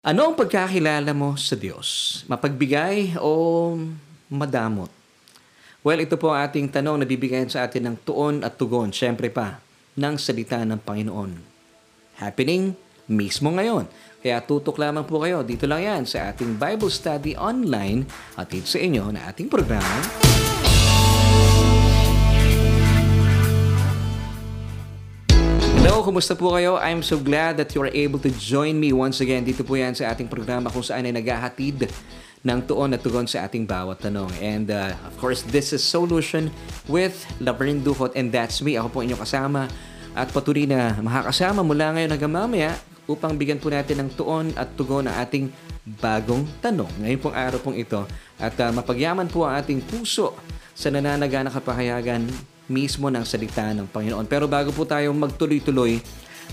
Ano ang pagkakilala mo sa Diyos? Mapagbigay o madamot? Well, ito po ang ating tanong na bibigyan sa atin ng tuon at tugon, syempre pa, ng salita ng Panginoon. Happening mismo ngayon. Kaya tutok lamang po kayo. Dito lang yan sa ating Bible Study online at sa inyo na ating programa. Hello, kumusta po kayo? I'm so glad that you are able to join me once again. Dito po yan sa ating programa kung saan ay naghahatid ng tuon at tugon sa ating bawat tanong. And uh, of course, this is Solution with Laverne Duhot and that's me. Ako po inyong kasama at patuloy na makakasama mula ngayon hanggang mamaya upang bigyan po natin ng tuon at tugon ang ating bagong tanong. Ngayon pong araw pong ito at uh, mapagyaman po ang ating puso sa nananaga na kapahayagan mismo ng salita ng Panginoon. Pero bago po tayo magtuloy-tuloy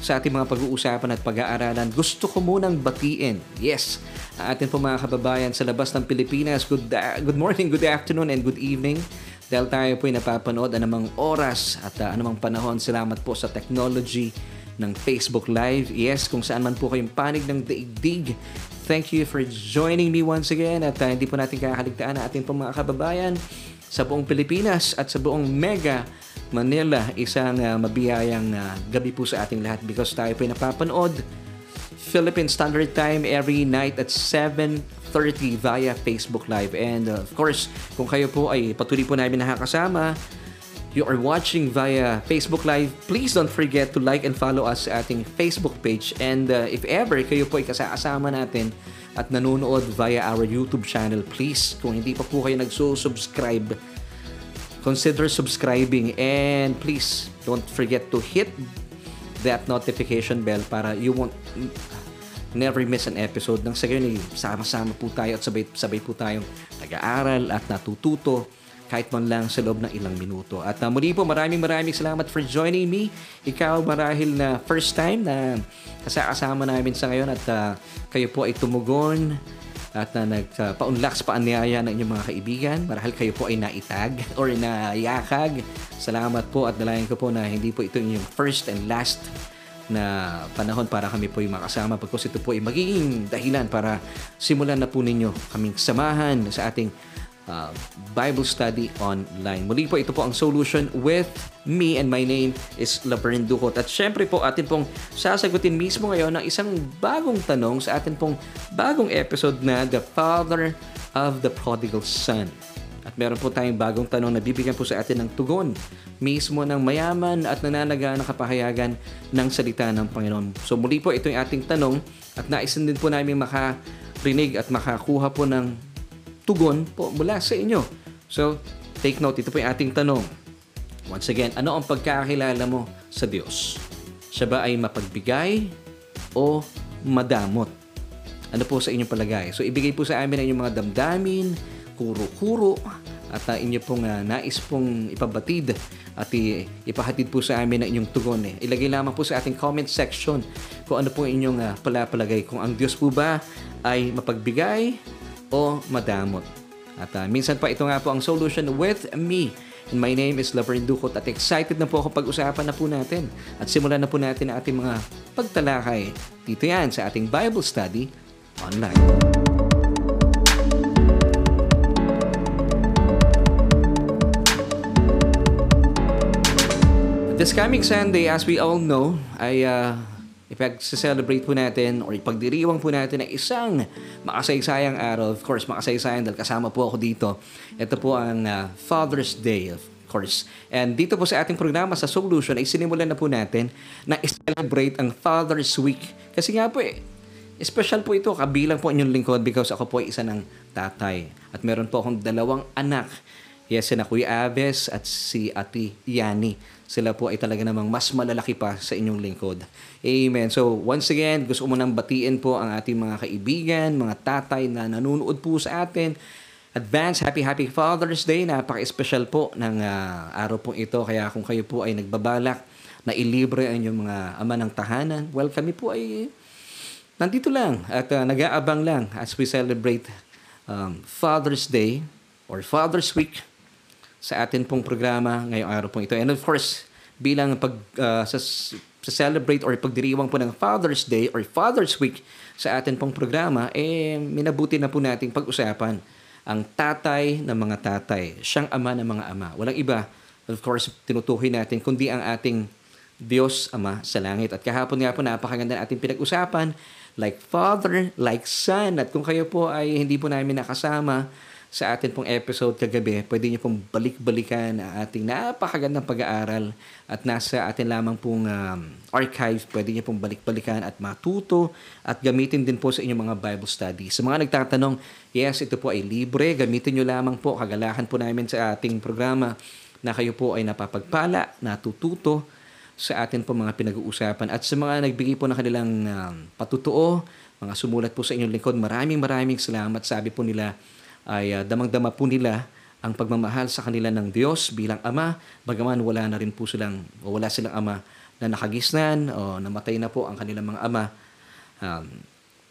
sa ating mga pag-uusapan at pag-aaralan, gusto ko munang batiin. Yes, ang ating po mga kababayan sa labas ng Pilipinas, good, uh, good morning, good afternoon, and good evening. Dahil tayo po ay napapanood anumang oras at uh, anumang panahon. Salamat po sa technology ng Facebook Live. Yes, kung saan man po kayong panig ng daigdig. Thank you for joining me once again at uh, hindi po natin kakaligtaan ang ating po mga kababayan sa buong Pilipinas at sa buong Mega Manila. Isang uh, mabiyayang uh, gabi po sa ating lahat because tayo po ay napapanood Philippine Standard Time every night at 7.30 via Facebook Live. And uh, of course, kung kayo po ay patuloy po namin nakakasama, you are watching via Facebook Live, please don't forget to like and follow us sa ating Facebook page. And uh, if ever kayo po ay kasama natin at nanonood via our YouTube channel, please, kung hindi pa po kayo nagsusubscribe, consider subscribing and please don't forget to hit that notification bell para you won't never miss an episode nang sa ganyan sama-sama po tayo at sabay-sabay po tayong nag-aaral at natututo kahit man lang sa loob ng ilang minuto. At uh, muli po, maraming maraming salamat for joining me. Ikaw marahil na first time na kasama namin sa ngayon at uh, kayo po ay tumugon at na uh, nagpaunlaks uh, paanyaya ng inyong mga kaibigan. Marahil kayo po ay naitag or nayakag. Salamat po at dalayan ko po na hindi po ito inyong first and last na panahon para kami po ay makasama pagkos ito po ay magiging dahilan para simulan na po ninyo kaming samahan sa ating uh, Bible study online. Muli po, ito po ang solution with me and my name is Laverne Ducot. At syempre po, atin pong sasagutin mismo ngayon ng isang bagong tanong sa atin pong bagong episode na The Father of the Prodigal Son. At meron po tayong bagong tanong na bibigyan po sa atin ng tugon mismo ng mayaman at nananaga na kapahayagan ng salita ng Panginoon. So muli po, ito yung ating tanong at naisin din po namin makarinig at makakuha po ng tugon po mula sa inyo. So, take note, ito po yung ating tanong. Once again, ano ang pagkakilala mo sa Diyos? Siya ba ay mapagbigay o madamot? Ano po sa inyong palagay? So, ibigay po sa amin ang inyong mga damdamin, kuro-kuro, at uh, inyo pong uh, nais pong ipabatid at i- ipahatid po sa amin ang inyong tugon. Eh. Ilagay lamang po sa ating comment section kung ano po inyong uh, palapalagay. Kung ang Diyos po ba ay mapagbigay o madamot. At uh, minsan pa ito nga po ang solution with me. And my name is Laverne Ducot at excited na po ako pag-usapan na po natin. At simulan na po natin ang ating mga pagtalakay. Dito yan sa ating Bible Study online. This coming Sunday, as we all know, ay uh, ipag-celebrate po natin or ipagdiriwang po natin na isang makasaysayang araw. Of course, makasaysayang dahil kasama po ako dito. Ito po ang uh, Father's Day, of course. And dito po sa ating programa sa Solution ay sinimulan na po natin na i-celebrate ang Father's Week. Kasi nga po eh, Special po ito, kabilang po inyong lingkod because ako po ay isa ng tatay. At meron po akong dalawang anak. Yes, na Kuya Aves at si Ati Yani sila po ay talaga namang mas malalaki pa sa inyong lingkod. Amen. So, once again, gusto ko munang batiin po ang ating mga kaibigan, mga tatay na nanonood po sa atin. Advance Happy Happy Father's Day. Napaka-special po ng uh, araw po ito. Kaya kung kayo po ay nagbabalak na ilibre ang inyong mga ama ng tahanan, well, kami po ay nandito lang at uh, nag-aabang lang as we celebrate um, Father's Day or Father's Week sa atin pong programa ngayong araw pong ito. And of course, bilang pag uh, sa celebrate or pagdiriwang po ng Father's Day or Father's Week sa atin pong programa, eh, minabuti na po nating pag-usapan ang tatay ng mga tatay, siyang ama ng mga ama. Walang iba, of course, tinutukoy natin, kundi ang ating Diyos Ama sa langit. At kahapon nga po, napakaganda na ating pinag-usapan, like Father, like Son. At kung kayo po ay hindi po namin nakasama sa atin pong episode kagabi, pwede niyo pong balik-balikan ang ating napakagandang pag-aaral at nasa atin lamang pong um, archive, pwede niyo pong balik-balikan at matuto at gamitin din po sa inyong mga Bible study. Sa mga nagtatanong, yes, ito po ay libre, gamitin niyo lamang po, kagalahan po namin sa ating programa na kayo po ay napapagpala, natututo sa atin po mga pinag-uusapan at sa mga nagbigay po ng kanilang um, patutuo, mga sumulat po sa inyong lingkod, maraming maraming salamat. Sabi po nila, ay uh, damang-dama po nila ang pagmamahal sa kanila ng Diyos bilang ama, bagaman wala na rin po silang, o wala silang ama na nakagisnan o namatay na po ang kanilang mga ama um,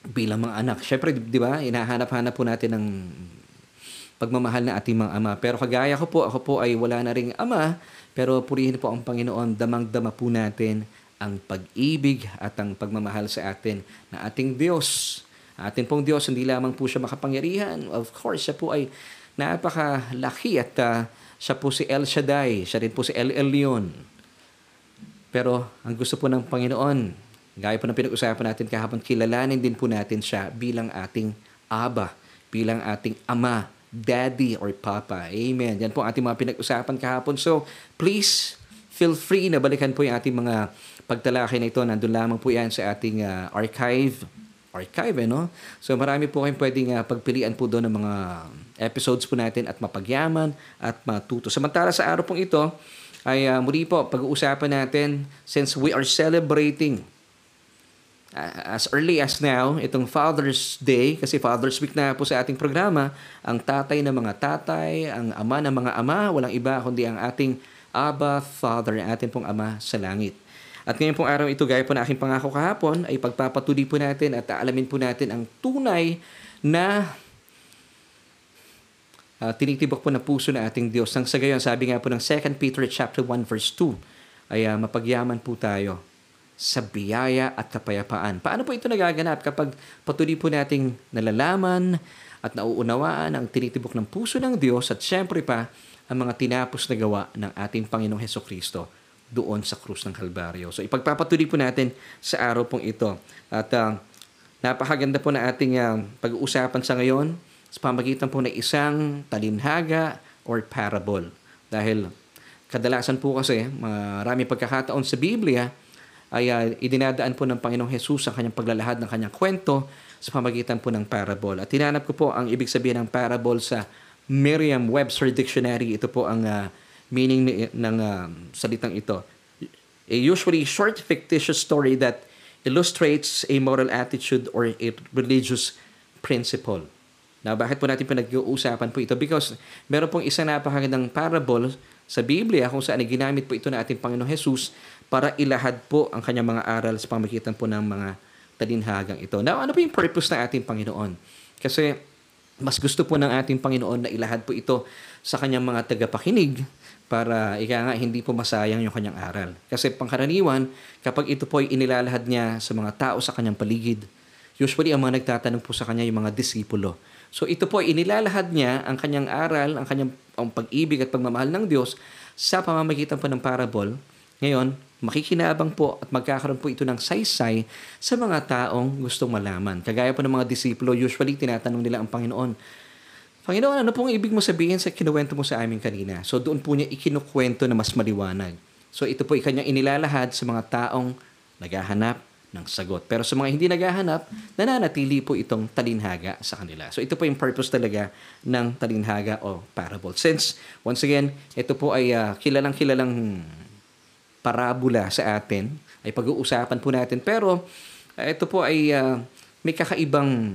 bilang mga anak. Siyempre, di ba, hinahanap-hanap po natin ng pagmamahal ng ating mga ama. Pero kagaya ko po, ako po ay wala na ring ama, pero purihin po ang Panginoon, damang-dama po natin ang pag-ibig at ang pagmamahal sa atin na ating Diyos Atin pong Diyos, hindi lamang po siya makapangyarihan. Of course, siya po ay napakalaki at uh, siya po si El Shaddai. Siya rin po si El Elyon. Pero ang gusto po ng Panginoon, gaya po ng pinag-usapan natin kahapon, kilalanin din po natin siya bilang ating Aba, bilang ating Ama, Daddy or Papa. Amen. Yan po ang ating mga pinag-usapan kahapon. So, please, feel free na balikan po yung ating mga pagtalakay na ito. Nandun lamang po yan sa ating uh, archive archive, eh, no? So marami po kayong pwedeng uh, pagpilian po doon ng mga episodes po natin at mapagyaman at matuto. Samantala sa araw pong ito, ay uh, muli po pag-uusapan natin since we are celebrating uh, as early as now, itong Father's Day, kasi Father's Week na po sa ating programa, ang tatay ng mga tatay, ang ama ng mga ama, walang iba kundi ang ating Abba Father, ang ating pong Ama sa langit. At ngayon pong araw ito, gaya po na aking pangako kahapon, ay pagpapatuloy po natin at aalamin po natin ang tunay na uh, tinitibok po na puso ng ating Diyos. Nang sa gayon, sabi nga po ng 2 Peter chapter 1 verse 2, ay uh, mapagyaman po tayo sa biyaya at kapayapaan. Paano po ito nagaganap kapag patuloy po nating nalalaman at nauunawaan ang tinitibok ng puso ng Diyos at syempre pa ang mga tinapos na gawa ng ating Panginoong Heso Kristo doon sa krus ng Kalbaryo. So ipagpapatuloy po natin sa araw pong ito. At uh, napakaganda po na ating uh, pag-uusapan sa ngayon sa pamagitan po ng isang talinhaga or parable. Dahil kadalasan po kasi marami pagkakataon sa Biblia ay uh, idinadaan po ng Panginoong Hesus ang kanyang paglalahad ng kanyang kwento sa pamagitan po ng parable. At tinanap ko po ang ibig sabihin ng parable sa Merriam-Webster Dictionary. Ito po ang uh, meaning ng uh, salitang ito. A usually short fictitious story that illustrates a moral attitude or a religious principle. Now, bakit po natin pinag-uusapan po ito? Because meron pong isang napakagandang parable sa Biblia kung saan ginamit po ito ng ating Panginoong Jesus para ilahad po ang kanyang mga aral sa pamagitan po ng mga talinhagang ito. Now, ano po yung purpose ng ating Panginoon? Kasi mas gusto po ng ating Panginoon na ilahad po ito sa kanyang mga tagapakinig para ika nga hindi po masayang yung kanyang aral. Kasi pangkaraniwan, kapag ito po ay inilalahad niya sa mga tao sa kanyang paligid, usually ang mga nagtatanong po sa kanya yung mga disipulo. So ito po ay inilalahad niya ang kanyang aral, ang kanyang ang pag-ibig at pagmamahal ng Diyos sa pamamagitan po ng parable. Ngayon, makikinabang po at magkakaroon po ito ng saysay sa mga taong gustong malaman. Kagaya po ng mga disipulo, usually tinatanong nila ang Panginoon, Panginoon, ano pong ibig mo sabihin sa kinuwento mo sa amin kanina? So doon po niya ikinukwento na mas maliwanag. So ito po ay kanyang inilalahad sa mga taong naghahanap ng sagot. Pero sa mga hindi naghahanap, nananatili po itong talinhaga sa kanila. So ito po yung purpose talaga ng talinhaga o parable. Since, once again, ito po ay uh, kilalang kilalang parabola sa atin, ay pag-uusapan po natin. Pero uh, ito po ay uh, may kakaibang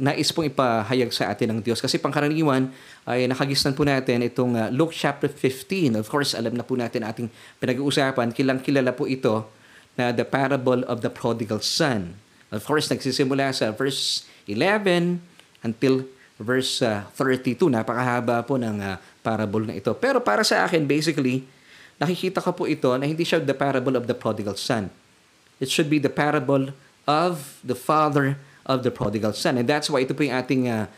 nais pong ipahayag sa atin ng Diyos. Kasi pangkaraniwan ay nakagisnan po natin itong uh, Luke chapter 15. Of course, alam na po natin ating pinag-uusapan. Kilang kilala po ito na the parable of the prodigal son. Of course, nagsisimula sa verse 11 until verse uh, 32. Napakahaba po ng uh, parable na ito. Pero para sa akin, basically, nakikita ko po ito na hindi siya the parable of the prodigal son. it should be the parable of the father of the prodigal son. And that's why ito po yung ating uh,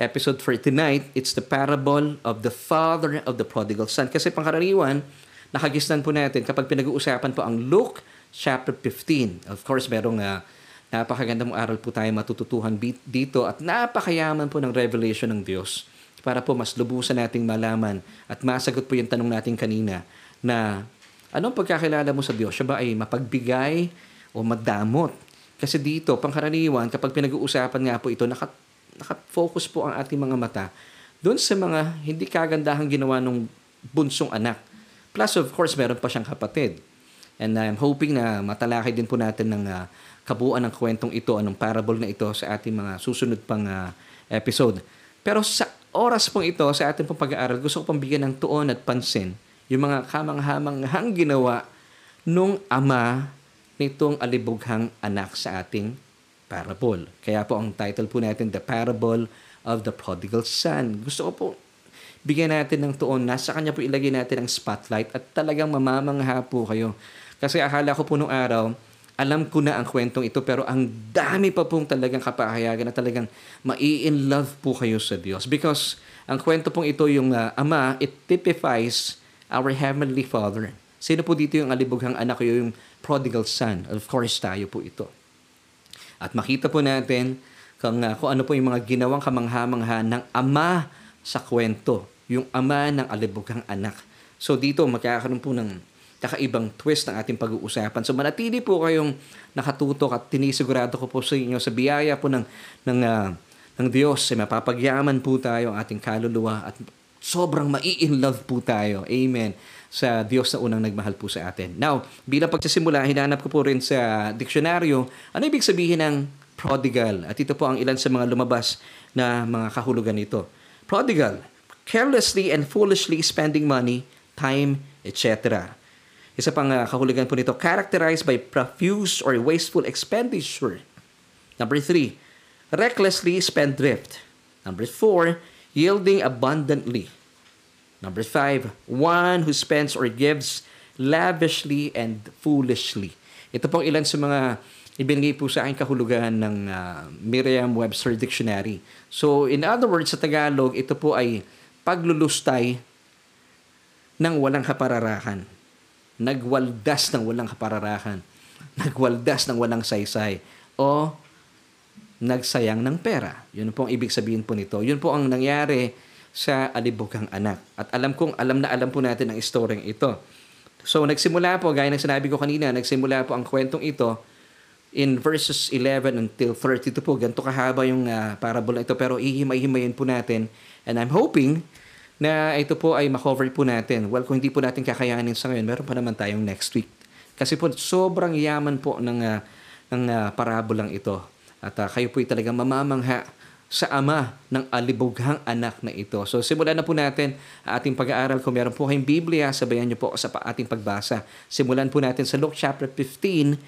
episode for tonight. It's the parable of the father of the prodigal son. Kasi pangkaraniwan, nakagisnan po natin kapag pinag-uusapan po ang Luke chapter 15. Of course, merong uh, napakagandang aral po tayo matututuhan dito at napakayaman po ng revelation ng Diyos para po mas lubusan nating malaman at masagot po yung tanong natin kanina na anong pagkakilala mo sa Diyos? Siya ba ay mapagbigay o madamot? Kasi dito, pangkaraniwan, kapag pinag-uusapan nga po ito, nakat, nakafocus po ang ating mga mata doon sa mga hindi kagandahang ginawa ng bunsong anak. Plus, of course, meron pa siyang kapatid. And I'm hoping na matalakay din po natin ng uh, kabuuan ng kwentong ito, anong parable na ito sa ating mga susunod pang uh, episode. Pero sa oras pong ito, sa ating pong pag-aaral, gusto ko pang bigyan ng tuon at pansin yung mga kamanghamanghang ginawa nung ama nitong alibughang anak sa ating parable. Kaya po ang title po natin, The Parable of the Prodigal Son. Gusto ko po bigyan natin ng tuon. Nasa kanya po ilagay natin ang spotlight at talagang mamamangha po kayo. Kasi akala ko po nung araw, alam ko na ang kwentong ito pero ang dami pa pong talagang kapahayagan na talagang mai-in love po kayo sa Diyos. Because ang kwento pong ito yung uh, Ama, it typifies our Heavenly Father. Sino po dito yung alibughang anak ko, yung prodigal son. Of course, tayo po ito. At makita po natin kung, uh, kung ano po yung mga ginawang kamangha-mangha ng ama sa kwento. Yung ama ng alibughang anak. So dito, magkakaroon po ng kakaibang twist ng ating pag-uusapan. So manatili po kayong nakatutok at tinisigurado ko po sa inyo sa biyaya po ng, ng, uh, ng Diyos. Ay mapapagyaman po tayo ang ating kaluluwa at sobrang mai-in po tayo. Amen sa Diyos na unang nagmahal po sa atin. Now, bilang pagsisimula, hinanap ko po rin sa diksyonaryo, ano ibig sabihin ng prodigal? At ito po ang ilan sa mga lumabas na mga kahulugan nito. Prodigal, carelessly and foolishly spending money, time, etc. Isa pang uh, kahulugan po nito, characterized by profuse or wasteful expenditure. Number three, recklessly spendthrift. Number four, yielding abundantly. Number five, one who spends or gives lavishly and foolishly. Ito pong ilan sa mga ibinigay po sa akin kahulugan ng uh, Merriam-Webster Dictionary. So, in other words, sa Tagalog, ito po ay paglulustay ng walang kapararahan. Nagwaldas ng walang kapararahan. Nagwaldas ng walang saysay. O nagsayang ng pera. Yun po ang ibig sabihin po nito. Yun po ang nangyari sa alibughang anak. At alam kong alam na alam po natin ang istoryang ito. So nagsimula po, gaya ng sinabi ko kanina, nagsimula po ang kwentong ito in verses 11 until 32 po. Ganito kahaba yung uh, parable na ito pero ihimay-himayin po natin. And I'm hoping na ito po ay makover po natin. Well, kung hindi po natin kakayanin sa ngayon, meron pa naman tayong next week. Kasi po sobrang yaman po ng, uh, ng uh, parabolang ito. At uh, kayo po ay talagang mamamangha sa ama ng alibughang anak na ito. So simulan na po natin ating pag-aaral. Kung meron po kayong Biblia, sabayan niyo po sa ating pagbasa. Simulan po natin sa Luke chapter 15,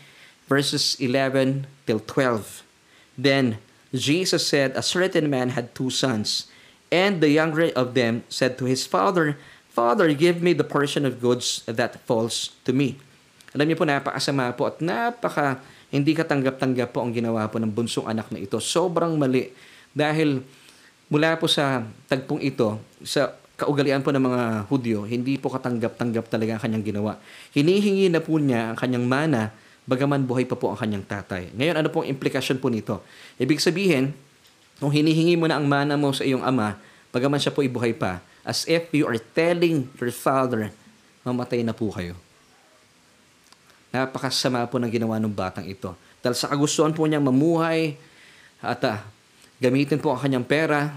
verses 11 till 12. Then Jesus said, A certain man had two sons, and the younger of them said to his father, Father, give me the portion of goods that falls to me. Alam niyo po, napakasama po at napaka hindi katanggap-tanggap po ang ginawa po ng bunsong anak na ito. Sobrang mali dahil mula po sa tagpong ito, sa kaugalian po ng mga Hudyo, hindi po katanggap-tanggap talaga ang kanyang ginawa. Hinihingi na po niya ang kanyang mana, bagaman buhay pa po ang kanyang tatay. Ngayon, ano pong implikasyon po nito? Ibig sabihin, kung hinihingi mo na ang mana mo sa iyong ama, bagaman siya po ibuhay pa, as if you are telling your father, mamatay na po kayo. Napakasama po ng ginawa ng batang ito. Dahil sa kagustuhan po niyang mamuhay at uh, Gamitin po ang kanyang pera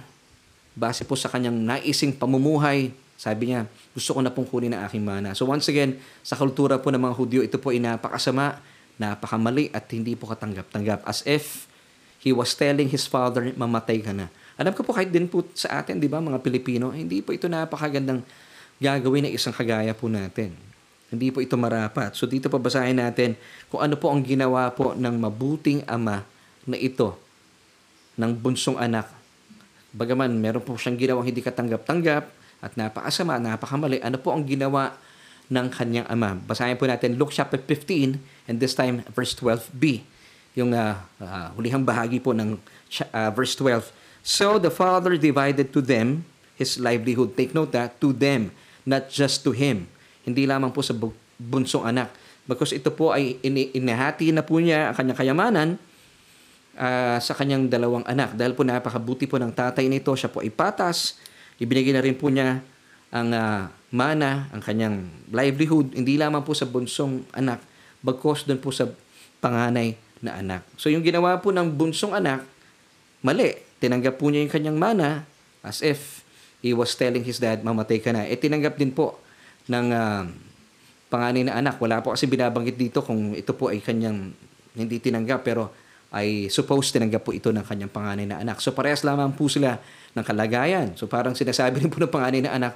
base po sa kanyang naising pamumuhay. Sabi niya, gusto ko na pong kunin ang aking mana. So once again, sa kultura po ng mga Hudyo, ito po ay napakasama, napakamali at hindi po katanggap-tanggap. As if he was telling his father, mamatay ka na. Alam ko po kahit din po sa atin, di ba, mga Pilipino, hindi po ito napakagandang gagawin ng isang kagaya po natin. Hindi po ito marapat. So dito pa basahin natin kung ano po ang ginawa po ng mabuting ama na ito ng bunsong anak. Bagaman meron po siyang ginawang hindi katanggap-tanggap at napakasama, napakamali, ano po ang ginawa ng kanyang ama. Basahin po natin Luke chapter 15 and this time verse 12b. Yung uh, uh, hulihang bahagi po ng uh, verse 12. So the father divided to them his livelihood. Take note that to them, not just to him. Hindi lamang po sa bunsong anak. Because ito po ay inihati na po niya ang kanyang kayamanan uh, sa kanyang dalawang anak. Dahil po napakabuti po ng tatay nito, siya po ay patas. Ibinigay na rin po niya ang uh, mana, ang kanyang livelihood, hindi lamang po sa bunsong anak, bagkos doon po sa panganay na anak. So yung ginawa po ng bunsong anak, mali. Tinanggap po niya yung kanyang mana as if he was telling his dad, mamatay ka na. Eh tinanggap din po ng uh, panganay na anak. Wala po kasi binabanggit dito kung ito po ay kanyang hindi tinanggap pero ay supposed tinanggap po ito ng kanyang panganay na anak. So parehas lamang po sila ng kalagayan. So parang sinasabi rin po ng panganay na anak,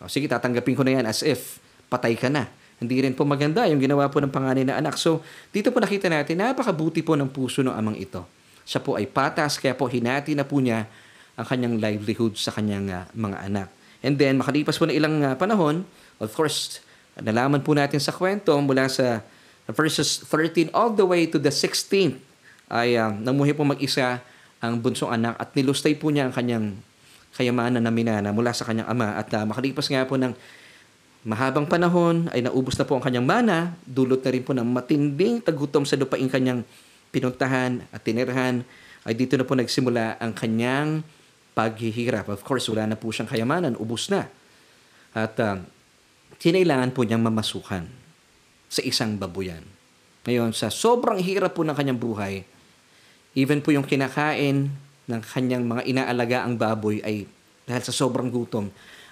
oh, sige tatanggapin ko na yan as if patay ka na. Hindi rin po maganda yung ginawa po ng panganay na anak. So dito po nakita natin, napakabuti po ng puso ng amang ito. Siya po ay patas, kaya po hinati na po niya ang kanyang livelihood sa kanyang uh, mga anak. And then, makalipas po na ilang uh, panahon, of course, nalaman po natin sa kwento mula sa verses 13 all the way to the 16th ay uh, namuhi po mag-isa ang bunsong anak at nilustay po niya ang kanyang kayamanan na minana mula sa kanyang ama at uh, makalipas nga po ng mahabang panahon ay naubos na po ang kanyang mana, dulot na rin po ng matinding tagutom sa lupaing kanyang pinuntahan at tinirhan, ay dito na po nagsimula ang kanyang paghihirap. Of course, wala na po siyang kayamanan, ubos na. At uh, kinailangan po niyang mamasukan sa isang babuyan. Ngayon, sa sobrang hirap po ng kanyang buhay, Even po yung kinakain ng kanyang mga inaalaga ang baboy ay dahil sa sobrang gutom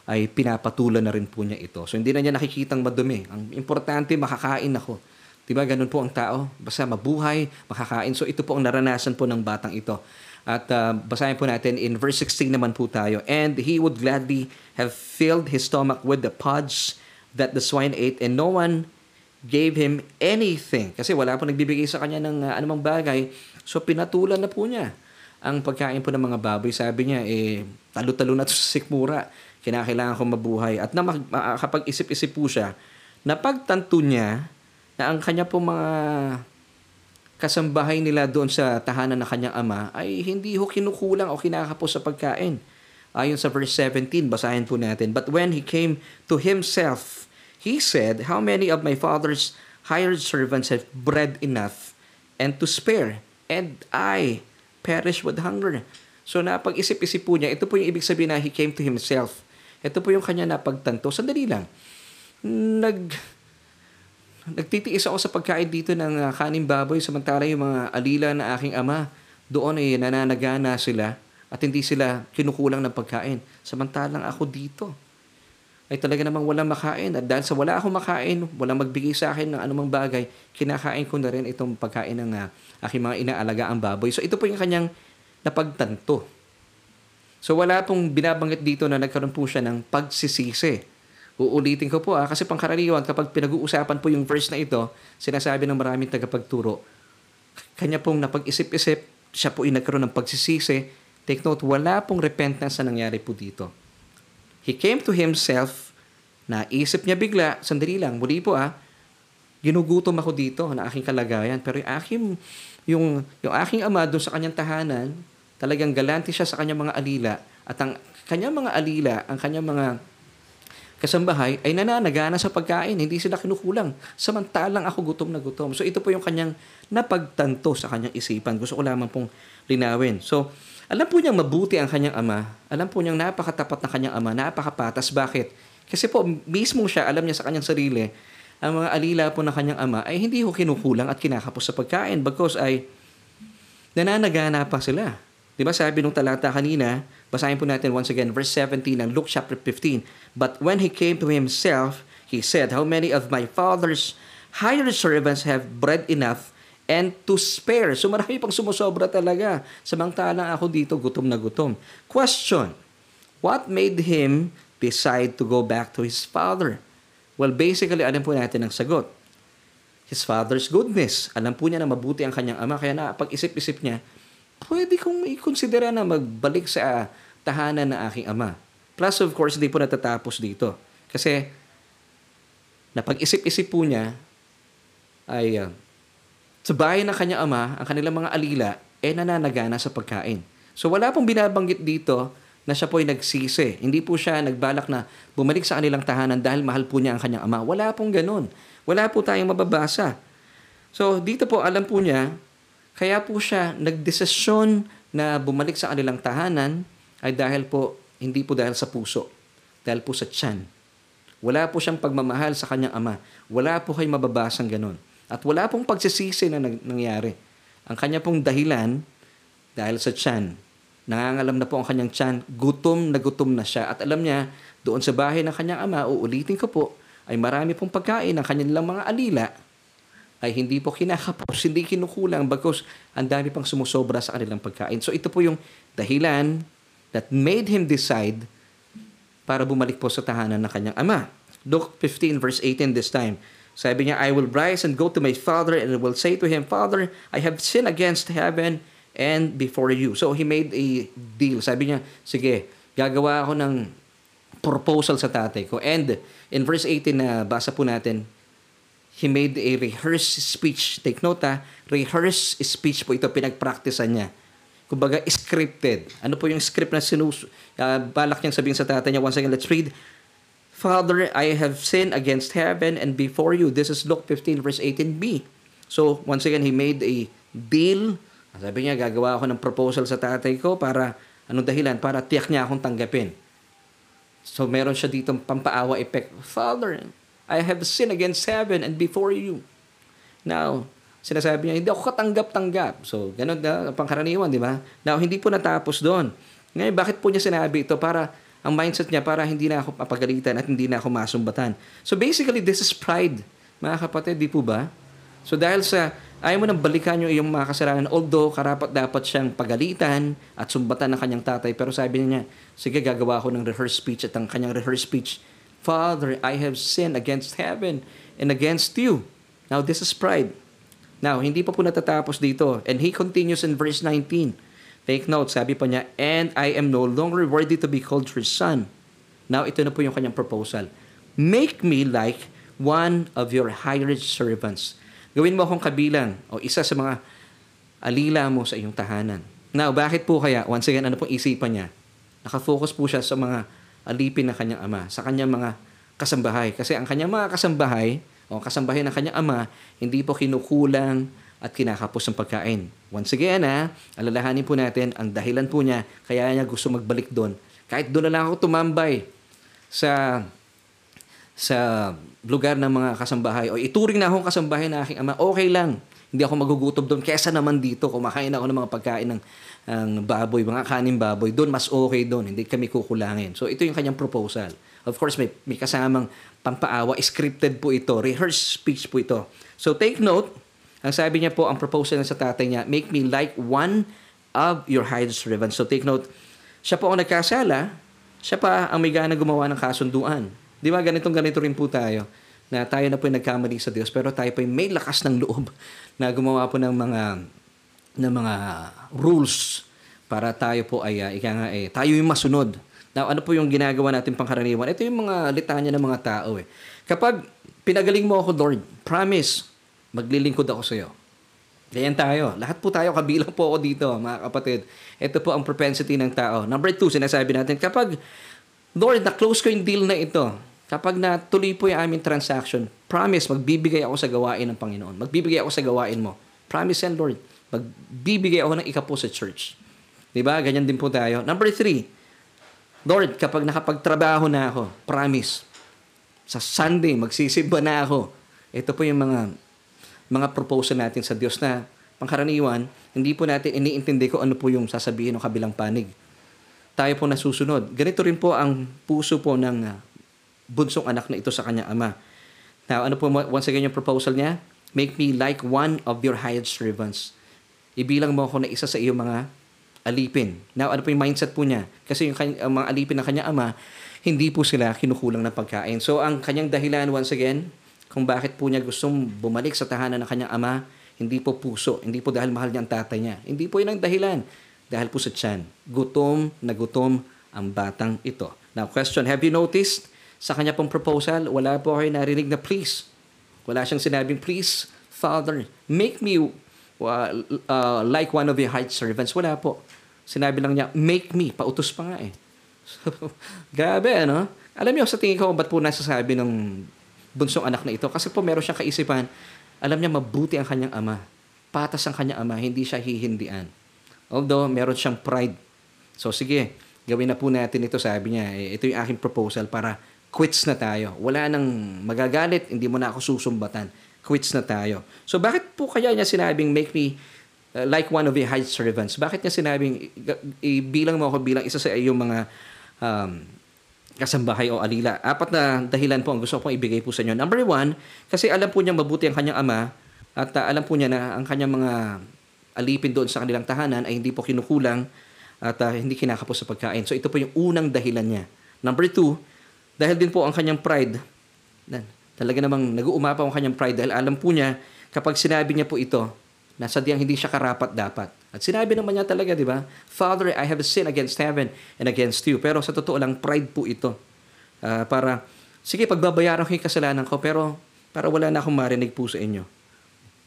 ay pinapatulan na rin po niya ito. So hindi na niya nakikitang madumi. Ang importante makakain ako. 'Di ba? Ganun po ang tao. Basta mabuhay, makakain. So ito po ang naranasan po ng batang ito. At uh, basahin po natin in verse 16 naman po tayo. And he would gladly have filled his stomach with the pods that the swine ate and no one gave him anything. Kasi wala po nagbibigay sa kanya ng uh, anumang bagay So pinatulan na po niya ang pagkain po ng mga baboy. Sabi niya, eh, talo-talo na to sa sikmura. Kinakailangan ko mabuhay. At na kapag isip-isip po siya, napagtanto niya na ang kanya po mga kasambahay nila doon sa tahanan ng kanyang ama ay hindi ho kinukulang o kinakapos sa pagkain. Ayon sa verse 17, basahin po natin. But when he came to himself, he said, How many of my father's hired servants have bread enough and to spare? and I perish with hunger. So napag-isip-isip po niya, ito po yung ibig sabihin na he came to himself. Ito po yung kanya napagtanto. Sandali lang. Nag, nagtitiis ako sa pagkain dito ng uh, kaning baboy samantala yung mga alila na aking ama doon ay nananagana sila at hindi sila kinukulang ng pagkain. Samantalang ako dito ay talaga namang walang makain. At dahil sa wala akong makain, walang magbigay sa akin ng anumang bagay, kinakain ko na rin itong pagkain ng uh, aking mga inaalaga ang baboy. So ito po yung kanyang napagtanto. So wala pong binabanggit dito na nagkaroon po siya ng pagsisisi. Uulitin ko po ah, kasi pangkaraniwan kapag pinag-uusapan po yung verse na ito, sinasabi ng maraming tagapagturo, kanya pong napag-isip-isip, siya po ay nagkaroon ng pagsisisi. Take note, wala pong repentance na nangyari po dito He came to himself, naisip niya bigla, sandali lang, muli po ah, ginugutom ako dito na aking kalagayan. Pero yung aking, yung, yung aking ama doon sa kanyang tahanan, talagang galante siya sa kanyang mga alila. At ang kanyang mga alila, ang kanyang mga kasambahay ay nananagana sa pagkain. Hindi sila kinukulang. Samantalang ako gutom na gutom. So ito po yung kanyang napagtanto sa kanyang isipan. Gusto ko lamang pong linawin. So, alam po niyang mabuti ang kanyang ama. Alam po niyang napakatapat na kanyang ama, napakapatas. Bakit? Kasi po, mismo siya, alam niya sa kanyang sarili, ang mga alila po ng kanyang ama ay hindi ko kinukulang at kinakapos sa pagkain because ay nananagana pa sila. Di ba sabi nung talata kanina, basahin po natin once again, verse 17 ng Luke chapter 15. But when he came to himself, he said, How many of my father's hired servants have bread enough and to spare. So marami pang sumusobra talaga. Samantalang ako dito, gutom na gutom. Question, what made him decide to go back to his father? Well, basically, alam po natin ang sagot. His father's goodness. Alam po niya na mabuti ang kanyang ama. Kaya na pag-isip-isip niya, pwede kong i-considera na magbalik sa tahanan ng aking ama. Plus, of course, hindi po natatapos dito. Kasi na pag-isip-isip po niya ay uh, sa bahay ng kanyang ama, ang kanilang mga alila, eh nananagana sa pagkain. So wala pong binabanggit dito na siya po ay nagsisi. Hindi po siya nagbalak na bumalik sa kanilang tahanan dahil mahal po niya ang kanyang ama. Wala pong ganun. Wala po tayong mababasa. So dito po alam po niya, kaya po siya nagdesisyon na bumalik sa kanilang tahanan ay dahil po, hindi po dahil sa puso, dahil po sa tiyan. Wala po siyang pagmamahal sa kanyang ama. Wala po kayo mababasang ganun. At wala pong pagsisisi na nangyari. Ang kanya pong dahilan, dahil sa tiyan, nangangalam na po ang kanyang tiyan, gutom na gutom na siya. At alam niya, doon sa bahay ng kanyang ama, uulitin ko po, ay marami pong pagkain ng kanyang mga alila ay hindi po kinakapos, hindi kinukulang bagos ang dami pang sumusobra sa kanilang pagkain. So ito po yung dahilan that made him decide para bumalik po sa tahanan ng kanyang ama. Luke 15 verse 18 this time. Sabi niya, I will rise and go to my father and will say to him, Father, I have sinned against heaven and before you. So he made a deal. Sabi niya, sige, gagawa ako ng proposal sa tatay ko. And in verse 18 na basa po natin, he made a rehearsed speech. Take note ha, rehearsed speech po ito, pinagpraktisan niya kumbaga scripted. Ano po yung script na sinus uh, balak niyang sabihin sa tatay niya? Once again, let's read. Father, I have sinned against heaven and before you. This is Luke 15 verse 18b. So, once again, he made a deal. Sabi niya, gagawa ako ng proposal sa tatay ko para, anong dahilan? Para tiyak niya akong tanggapin. So, meron siya ditong pampaawa effect. Father, I have sinned against heaven and before you. Now, sinasabi niya, hindi ako katanggap-tanggap. So, ganun na pangkaraniwan, di ba? Now, hindi po natapos doon. Ngayon, bakit po niya sinabi ito? Para, ang mindset niya, para hindi na ako papagalitan at hindi na ako masumbatan. So, basically, this is pride. Mga kapatid, di po ba? So, dahil sa, ayaw mo nang balikan yung iyong mga kasalanan, although karapat dapat siyang pagalitan at sumbatan ng kanyang tatay, pero sabi niya, sige, gagawa ako ng rehearsed speech at ang kanyang rehearsed speech, Father, I have sinned against heaven and against you. Now, this is pride. Now, hindi pa po natatapos dito. And he continues in verse 19. Take note, sabi pa niya, And I am no longer worthy to be called your son. Now, ito na po yung kanyang proposal. Make me like one of your hired servants. Gawin mo akong kabilang o isa sa mga alila mo sa iyong tahanan. Now, bakit po kaya? Once again, ano pong isipan niya? Nakafocus po siya sa mga alipin ng kanyang ama, sa kanyang mga kasambahay. Kasi ang kanyang mga kasambahay, o kasambahin ng kanyang ama, hindi po kinukulang at kinakapos ng pagkain. Once again, ha, alalahanin po natin, ang dahilan po niya, kaya niya gusto magbalik doon. Kahit doon na lang ako tumambay sa sa lugar ng mga kasambahay o ituring na akong kasambahay ng aking ama, okay lang. Hindi ako magugutom doon. Kesa naman dito, kumakain ako ng mga pagkain ng, ng baboy, mga kanin baboy. Doon, mas okay doon. Hindi kami kukulangin. So, ito yung kanyang proposal. Of course, may, may kasamang pampaawa. Scripted po ito. Rehearsed speech po ito. So take note, ang sabi niya po, ang proposal niya sa tatay niya, make me like one of your hired servants. So take note, siya po ang nagkasala, siya pa ang may gana gumawa ng kasunduan. Di ba, ganitong ganito rin po tayo na tayo na po yung nagkamali sa Diyos pero tayo po yung may lakas ng loob na gumawa po ng mga ng mga rules para tayo po ay uh, nga eh, tayo yung masunod Now, ano po yung ginagawa natin pangkaraniwan? Ito yung mga litanya ng mga tao eh. Kapag pinagaling mo ako, Lord, promise, maglilingkod ako sa iyo. Ganyan tayo. Lahat po tayo, kabilang po ako dito, mga kapatid. Ito po ang propensity ng tao. Number two, sinasabi natin, kapag, Lord, na-close ko yung deal na ito, kapag natuloy po yung aming transaction, promise, magbibigay ako sa gawain ng Panginoon. Magbibigay ako sa gawain mo. Promise yan, Lord. Magbibigay ako ng ikapo sa church. Diba? Ganyan din po tayo. Number three, Lord, kapag nakapagtrabaho na ako, promise, sa Sunday, magsisimba na ako. Ito po yung mga mga proposal natin sa Diyos na pangkaraniwan, hindi po natin iniintindi ko ano po yung sasabihin ng kabilang panig. Tayo po nasusunod. Ganito rin po ang puso po ng uh, bunsong anak na ito sa kanyang ama. Now, ano po once again yung proposal niya? Make me like one of your hired servants. Ibilang mo ako na isa sa iyong mga alipin. Now, ano po yung mindset po niya? Kasi yung kany- mga alipin ng kanyang ama, hindi po sila kinukulang ng pagkain. So, ang kanyang dahilan, once again, kung bakit po niya gustong bumalik sa tahanan ng kanyang ama, hindi po puso, hindi po dahil mahal niya ang tatay niya. Hindi po yun ang dahilan. Dahil po sa tiyan. Gutom na gutom ang batang ito. Now, question, have you noticed? Sa kanya pong proposal, wala po kayo narinig na please. Wala siyang sinabing, please, Father, make me uh, uh, like one of your hired servants. Wala po. Sinabi lang niya, make me. Pautos pa nga eh. So, grabe, ano? Alam niyo, sa tingin ko, ba't po nasasabi ng bunsong anak na ito? Kasi po meron siyang kaisipan, alam niya mabuti ang kanyang ama. Patas ang kanyang ama, hindi siya hihindian. Although, meron siyang pride. So, sige, gawin na po natin ito, sabi niya. Eh, ito yung aking proposal para quits na tayo. Wala nang magagalit, hindi mo na ako susumbatan. Quits na tayo. So, bakit po kaya niya sinabing, make me uh, like one of your hired servants? Bakit niya sinabing, ibilang mo ako bilang isa sa iyong mga um, kasambahay o alila. Apat na dahilan po ang gusto kong ibigay po sa inyo. Number one, kasi alam po niya mabuti ang kanyang ama at uh, alam po niya na ang kanyang mga alipin doon sa kanilang tahanan ay hindi po kinukulang at uh, hindi kinakapos sa pagkain. So ito po yung unang dahilan niya. Number two, dahil din po ang kanyang pride, talaga namang nag-uumapaw ang kanyang pride dahil alam po niya kapag sinabi niya po ito, na sadyang hindi siya karapat dapat. At sinabi naman niya talaga, di ba? Father, I have sinned against heaven and against you. Pero sa totoo lang, pride po ito. Uh, para, sige, pagbabayaran ko yung kasalanan ko, pero para wala na akong marinig po sa inyo.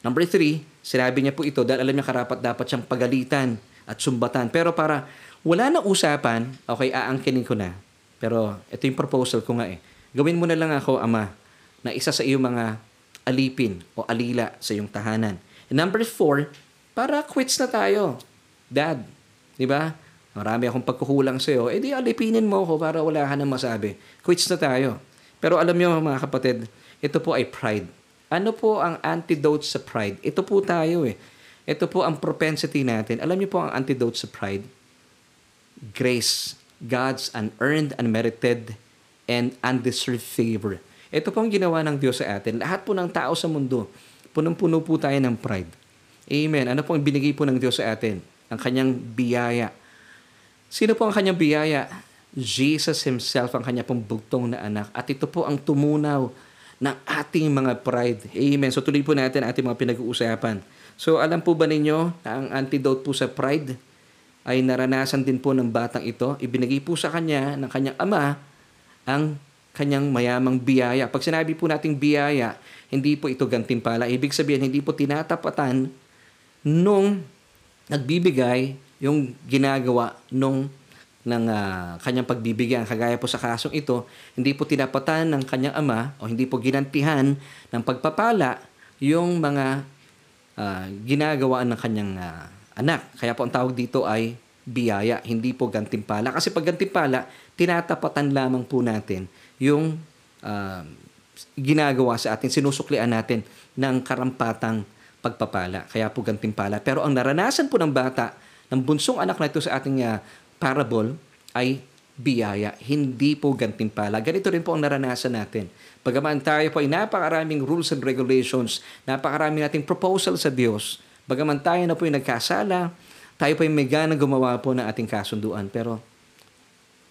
Number three, sinabi niya po ito dahil alam niya karapat dapat siyang pagalitan at sumbatan. Pero para wala na usapan, okay, aangkinin ko na. Pero ito yung proposal ko nga eh. Gawin mo na lang ako, Ama, na isa sa iyong mga alipin o alila sa iyong tahanan. And number four, para quits na tayo. Dad, di ba? Marami akong pagkukulang sa'yo. Eh di alipinin mo ako para wala ka nang masabi. Quits na tayo. Pero alam nyo mga kapatid, ito po ay pride. Ano po ang antidote sa pride? Ito po tayo eh. Ito po ang propensity natin. Alam niyo po ang antidote sa pride? Grace. God's unearned, unmerited, and undeserved favor. Ito po ang ginawa ng Diyos sa atin. Lahat po ng tao sa mundo, punong-puno po tayo ng pride. Amen. Ano po ang binigay po ng Diyos sa atin? Ang kanyang biyaya. Sino po ang kanyang biyaya? Jesus Himself ang kanya pong bugtong na anak. At ito po ang tumunaw ng ating mga pride. Amen. So tuloy po natin ating mga pinag-uusapan. So alam po ba ninyo na ang antidote po sa pride ay naranasan din po ng batang ito. Ibinigay po sa kanya ng kanyang ama ang kanyang mayamang biyaya. Pag sinabi po nating biyaya, hindi po ito gantimpala. Ibig sabihin, hindi po tinatapatan nung nagbibigay yung ginagawa nung ng uh, kanyang pagbibigyan. Kagaya po sa kasong ito, hindi po tinapatan ng kanyang ama o hindi po ginantihan ng pagpapala yung mga uh, ginagawa ng kanyang uh, anak. Kaya po ang tawag dito ay biyaya, hindi po gantimpala. Kasi pag gantimpala, tinatapatan lamang po natin yung uh, ginagawa sa atin, sinusuklian natin ng karampatang pagpapala. Kaya po gantimpala. Pero ang naranasan po ng bata, ng bunsong anak na ito sa ating uh, parable, ay biyaya, hindi po gantimpala. Ganito rin po ang naranasan natin. Bagaman tayo po ay napakaraming rules and regulations, napakaraming nating proposal sa Diyos, bagaman tayo na po ay nagkasala, tayo po ay may ganang gumawa po ng ating kasunduan, pero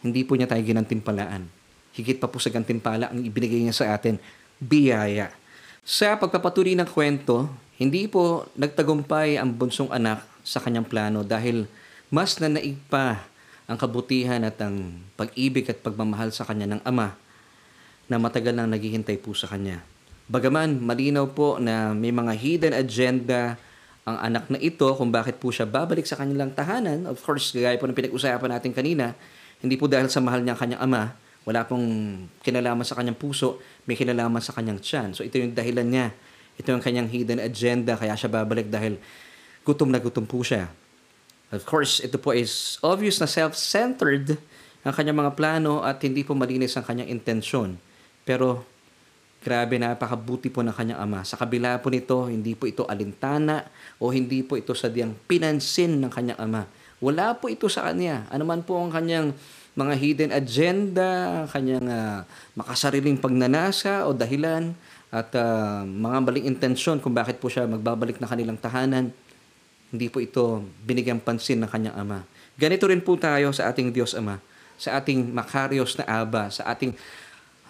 hindi po niya tayo ginantimpalaan higit pa po sa gantimpala ang ibinigay niya sa atin, biyaya. Sa pagpapatuloy ng kwento, hindi po nagtagumpay ang bunsong anak sa kanyang plano dahil mas nanaig pa ang kabutihan at ang pag-ibig at pagmamahal sa kanya ng ama na matagal nang naghihintay po sa kanya. Bagaman malinaw po na may mga hidden agenda ang anak na ito kung bakit po siya babalik sa kanilang tahanan. Of course, gaya po ng pinag-usapan natin kanina, hindi po dahil sa mahal niya ang kanyang ama, wala pong kinalaman sa kanyang puso, may kinalaman sa kanyang tiyan. So ito yung dahilan niya. Ito yung kanyang hidden agenda, kaya siya babalik dahil gutom na gutom po siya. Of course, ito po is obvious na self-centered ang kanyang mga plano at hindi po malinis ang kanyang intensyon. Pero grabe, napakabuti po ng kanyang ama. Sa kabila po nito, hindi po ito alintana o hindi po ito sadyang pinansin ng kanyang ama. Wala po ito sa kanya. Ano man po ang kanyang mga hidden agenda, kanyang uh, makasariling pagnanasa o dahilan at uh, mga maling intensyon kung bakit po siya magbabalik na kanilang tahanan. Hindi po ito binigyang pansin ng kanyang ama. Ganito rin po tayo sa ating Diyos Ama, sa ating makaryos na Aba, sa ating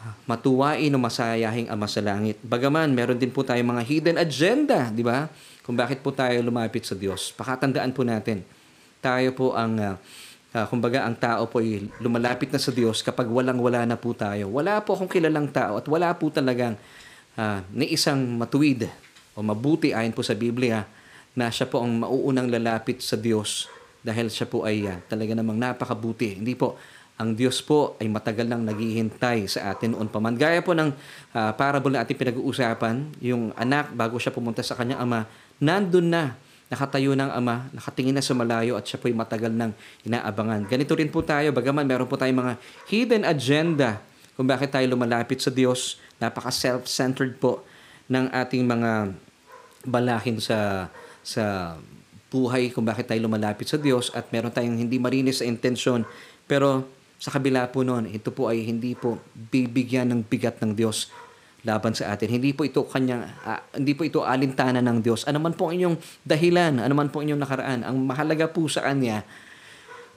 ah, matuwain o masayahing Ama sa langit. Bagaman, meron din po tayo mga hidden agenda, di ba? Kung bakit po tayo lumapit sa Diyos. Pakatandaan po natin, tayo po ang uh, ah, kumbaga ang tao po ay lumalapit na sa Diyos kapag walang-wala na po tayo. Wala po akong kilalang tao at wala po talagang ah, ni isang matuwid o mabuti ayon po sa Biblia na siya po ang mauunang lalapit sa Diyos dahil siya po ay ah, talaga namang napakabuti. Hindi po, ang Diyos po ay matagal nang naghihintay sa atin noon pa man. Gaya po ng ah, parable na ating pinag-uusapan, yung anak bago siya pumunta sa kanyang ama, nandun na, nakatayo ng ama, nakatingin na sa malayo at siya po ay matagal nang inaabangan. Ganito rin po tayo, bagaman meron po tayong mga hidden agenda kung bakit tayo lumalapit sa Diyos. Napaka self-centered po ng ating mga balahin sa sa buhay kung bakit tayo lumalapit sa Diyos at meron tayong hindi marinis sa intensyon. Pero sa kabila po noon, ito po ay hindi po bibigyan ng bigat ng Diyos laban sa atin. Hindi po ito kanyang ah, hindi po ito alintana ng Diyos. Ano man po inyong dahilan, ano man po inyong nakaraan, ang mahalaga po sa kanya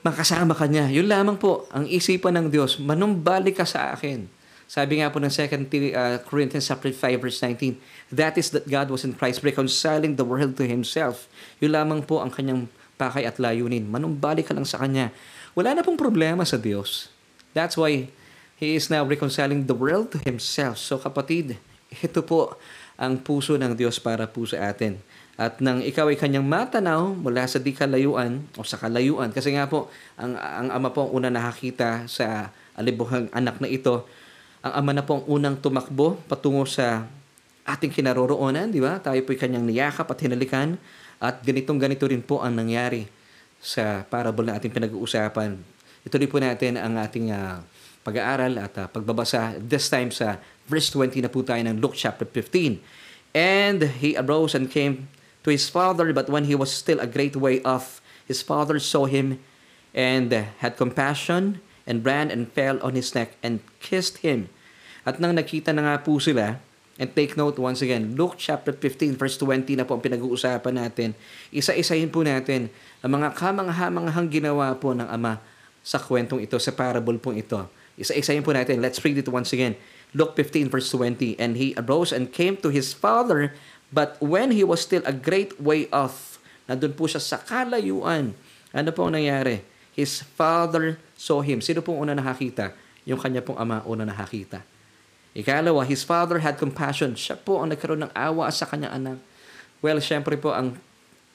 makasama ka niya. Yun lamang po ang isipan ng Diyos, manumbalik ka sa akin. Sabi nga po ng 2 uh, Corinthians chapter 5 verse 19, that is that God was in Christ reconciling the world to Himself. Yun lamang po ang kanyang pakay at layunin. Manumbalik ka lang sa Kanya. Wala na pong problema sa Diyos. That's why He is now reconciling the world to Himself. So kapatid, ito po ang puso ng Diyos para po sa atin. At nang ikaw ay kanyang matanaw mula sa di kalayuan o sa kalayuan, kasi nga po, ang, ang ama po ang una nakakita sa alibuhang anak na ito, ang ama na po ang unang tumakbo patungo sa ating kinaroroonan, di ba? Tayo po'y kanyang niyakap at hinalikan at ganitong ganito rin po ang nangyari sa parable na ating pinag-uusapan. Ituloy po natin ang ating uh, pag-aaral at uh, pagbabasa this time sa verse 20 na po tayo ng Luke chapter 15. And he arose and came to his father, but when he was still a great way off, his father saw him and had compassion and ran and fell on his neck and kissed him. At nang nakita na nga po sila, and take note once again, Luke chapter 15 verse 20 na po ang pinag-uusapan natin. Isa-isahin po natin ang mga kamangha-manghang ginawa po ng Ama sa kwentong ito, sa parable pong ito. Isa-isahin po natin. Let's read it once again. Luke 15 verse 20. And he arose and came to his father, but when he was still a great way off, nandun po siya sa kalayuan. Ano po ang nangyari? His father saw him. Sino pong una nakakita? Yung kanya pong ama una nakakita. Ikalawa, his father had compassion. Siya po ang nagkaroon ng awa sa kanyang anak. Well, syempre po, ang,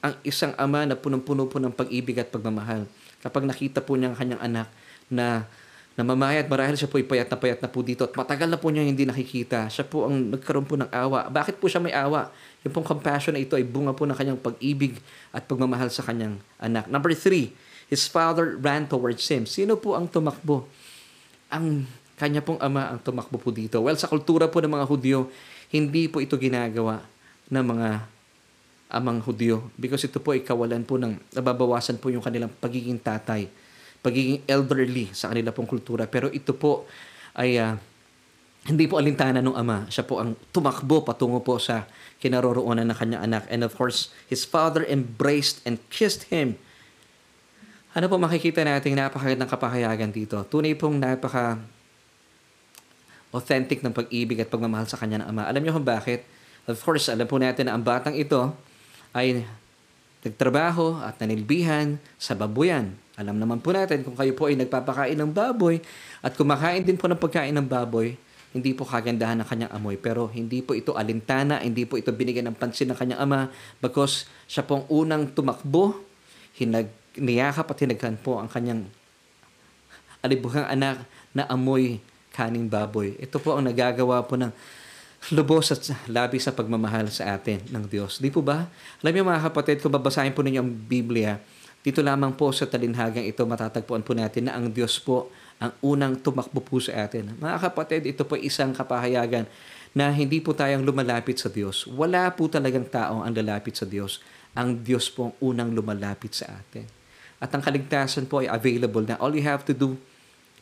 ang isang ama na punong-puno po ng pag-ibig at pagmamahal. Kapag nakita po niya ang kanyang anak na namamayat, marahil siya po ay payat na payat na po dito at matagal na po niya hindi nakikita. Siya po ang nagkaroon po ng awa. Bakit po siya may awa? Yung pong compassion na ito ay bunga po ng kanyang pag-ibig at pagmamahal sa kanyang anak. Number three, his father ran towards him. Sino po ang tumakbo? Ang kanya pong ama ang tumakbo po dito. Well, sa kultura po ng mga Hudyo, hindi po ito ginagawa ng mga amang Hudyo because ito po ay kawalan po ng nababawasan po yung kanilang pagiging tatay, pagiging elderly sa kanila pong kultura. Pero ito po ay uh, hindi po alintana ng ama. Siya po ang tumakbo patungo po sa kinaroroonan ng kanyang anak. And of course, his father embraced and kissed him. Ano po makikita natin napakagandang kapahayagan dito? Tunay pong napaka authentic ng pag-ibig at pagmamahal sa kanya ng ama. Alam niyo kung bakit? Of course, alam po natin na ang batang ito ay nagtrabaho at nanilbihan sa baboyan. Alam naman po natin kung kayo po ay nagpapakain ng baboy at kumakain din po ng pagkain ng baboy, hindi po kagandahan ng kanyang amoy. Pero hindi po ito alintana, hindi po ito binigyan ng pansin ng kanyang ama because siya pong unang tumakbo, hinag, niyakap at hinaghan po ang kanyang alibuhang anak na amoy kaning baboy. Ito po ang nagagawa po ng lubos at labi sa pagmamahal sa atin ng Diyos. Di po ba? Alam niyo mga kapatid, kung babasahin po ninyo ang Biblia, dito lamang po sa talinhagang ito matatagpuan po natin na ang Diyos po ang unang tumakbo po sa atin. Mga kapatid, ito po isang kapahayagan na hindi po tayong lumalapit sa Diyos. Wala po talagang tao ang lalapit sa Diyos. Ang Diyos po ang unang lumalapit sa atin. At ang kaligtasan po ay available na all you have to do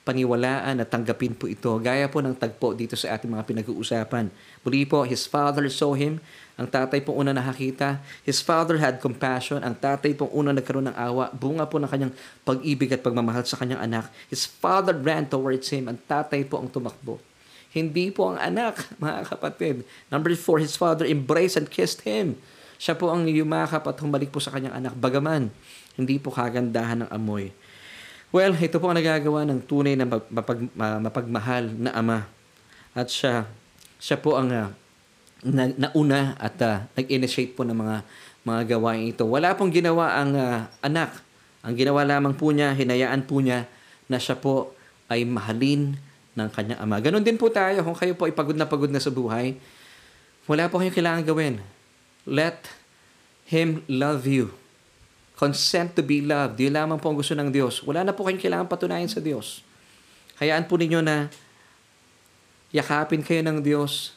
paniwalaan at tanggapin po ito. Gaya po ng tagpo dito sa ating mga pinag-uusapan. Muli po, his father saw him. Ang tatay po una nakakita. His father had compassion. Ang tatay po una nagkaroon ng awa. Bunga po ng kanyang pag-ibig at pagmamahal sa kanyang anak. His father ran towards him. Ang tatay po ang tumakbo. Hindi po ang anak, mga kapatid. Number four, his father embraced and kissed him. Siya po ang yumakap at humalik po sa kanyang anak. Bagaman, hindi po kagandahan ng amoy. Well, ito po ang nagagawa ng tunay na mapag, mapagmahal na ama. At siya, siya po ang uh, na, nauna at uh, nag-initiate po ng mga mga gawain ito. Wala pong ginawa ang uh, anak. Ang ginawa lamang po niya, hinayaan po niya na siya po ay mahalin ng kanyang ama. Ganon din po tayo kung kayo po ay pagod na pagod na sa buhay. Wala po kayong kailangan gawin. Let Him love you. Consent to be loved. Yun lamang po ang gusto ng Diyos. Wala na po kayong kailangan patunayan sa Diyos. Hayaan po ninyo na yakapin kayo ng Diyos.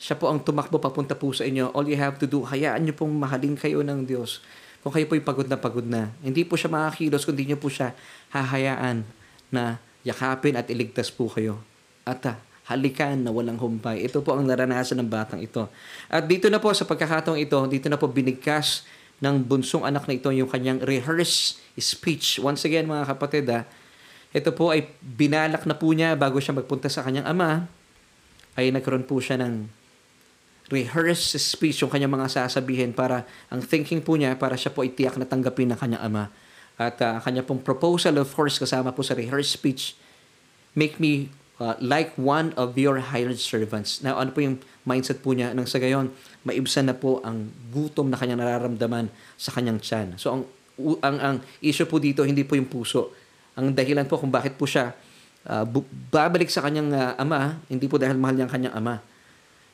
Siya po ang tumakbo papunta po sa inyo. All you have to do, hayaan nyo pong mahalin kayo ng Diyos. Kung kayo po ay pagod na pagod na, hindi po siya makakilos, kundi nyo po siya hahayaan na yakapin at iligtas po kayo. At uh, halikan na walang humpay. Ito po ang naranasan ng batang ito. At dito na po sa pagkakataong ito, dito na po binigkas ng bunsong anak na ito yung kanyang rehearse speech. Once again mga kapatid, ha, ah, ito po ay binalak na po niya bago siya magpunta sa kanyang ama, ay nagkaroon po siya ng rehearse speech yung kanyang mga sasabihin para ang thinking po niya para siya po itiyak na tanggapin ng kanyang ama. At uh, kanya pong proposal of course kasama po sa rehearse speech, make me uh, like one of your hired servants. Now ano po yung mindset po niya nang sa gayon, maibsan na po ang gutom na kanyang nararamdaman sa kanyang tiyan. So ang ang ang issue po dito hindi po yung puso. Ang dahilan po kung bakit po siya uh, babalik sa kanyang uh, ama, hindi po dahil mahal niya ang kanyang ama.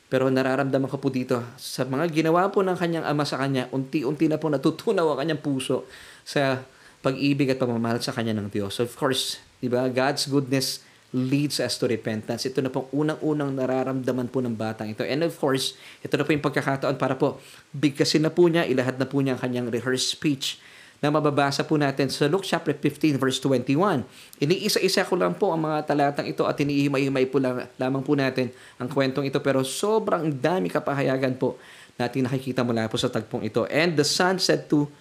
Pero nararamdaman ko po dito, sa mga ginawa po ng kanyang ama sa kanya, unti-unti na po natutunaw ang kanyang puso sa pag-ibig at pagmamahal sa kanya ng Diyos. So of course, di ba, God's goodness leads us to repentance. Ito na pong unang-unang nararamdaman po ng batang ito. And of course, ito na po yung pagkakataon para po bigkasin na po niya, ilahad na po niya ang kanyang rehearsed speech na mababasa po natin sa Luke chapter 15 verse 21. Iniisa-isa ko lang po ang mga talatang ito at iniihimay-himay po lang, lamang po natin ang kwentong ito pero sobrang dami kapahayagan po natin nakikita mula po sa tagpong ito. And the son said to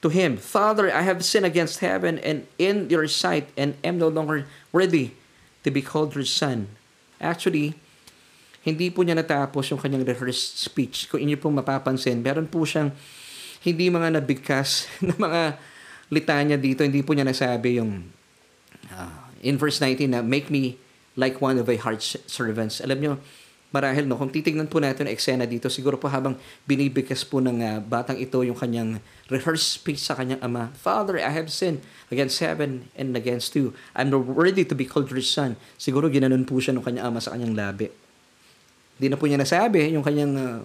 to him, Father, I have sinned against heaven and in your sight and am no longer worthy to be called her son. Actually, hindi po niya natapos yung kanyang rehearsed speech. Kung inyo pong mapapansin, meron po siyang hindi mga nabigkas na mga litanya dito. Hindi po niya nasabi yung uh, in verse 19 na make me like one of thy heart servants. Alam niyo, marahil no, kung titignan po natin ang eksena dito, siguro po habang binibigkas po ng uh, batang ito yung kanyang rehearsed speech sa kanyang ama, Father, I have sinned against heaven and against you. I'm not worthy to be called your son. Siguro ginanon po siya ng kanyang ama sa kanyang labi. Hindi na po niya nasabi yung kanyang uh,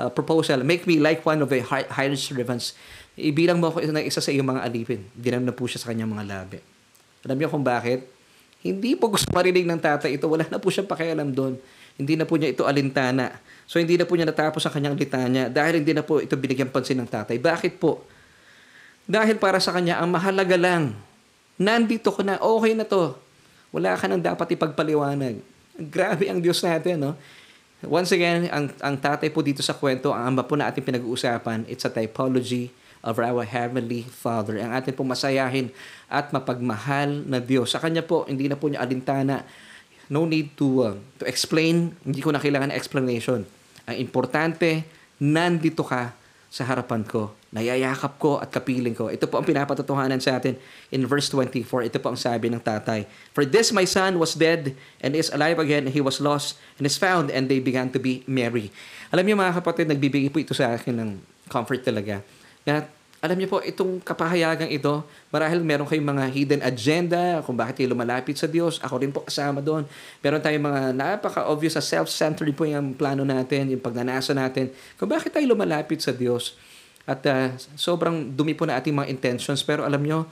uh, proposal, make me like one of the hired servants. Ibilang mo ako na isa sa iyong mga alipin. Ginanon na po siya sa kanyang mga labi. Alam niyo kung bakit? Hindi po gusto marinig ng tatay ito. Wala na po siyang pakialam doon hindi na po niya ito alintana. So hindi na po niya natapos ang kanyang litanya dahil hindi na po ito binigyan pansin ng tatay. Bakit po? Dahil para sa kanya, ang mahalaga lang, nandito ko na, okay na to. Wala ka nang dapat ipagpaliwanag. Grabe ang Diyos natin, no? Once again, ang, ang tatay po dito sa kwento, ang amba po na ating pinag-uusapan, it's a typology of our Heavenly Father. Ang ating po masayahin at mapagmahal na Diyos. Sa Kanya po, hindi na po niya alintana no need to uh, to explain, hindi ko na kailangan ng explanation. Ang importante, nandito ka sa harapan ko. Nayayakap ko at kapiling ko. Ito po ang pinapatotohanan sa atin in verse 24. Ito po ang sabi ng tatay. For this my son was dead and is alive again. He was lost and is found and they began to be merry. Alam niyo mga kapatid, nagbibigay po ito sa akin ng comfort talaga. Na alam niyo po, itong kapahayagang ito, marahil meron kayong mga hidden agenda kung bakit kayo lumalapit sa Diyos. Ako rin po kasama doon. Meron tayong mga napaka-obvious sa self-centered po yung plano natin, yung pagnanasa natin, kung bakit tayo lumalapit sa Diyos. At uh, sobrang dumi po na ating mga intentions. Pero alam nyo,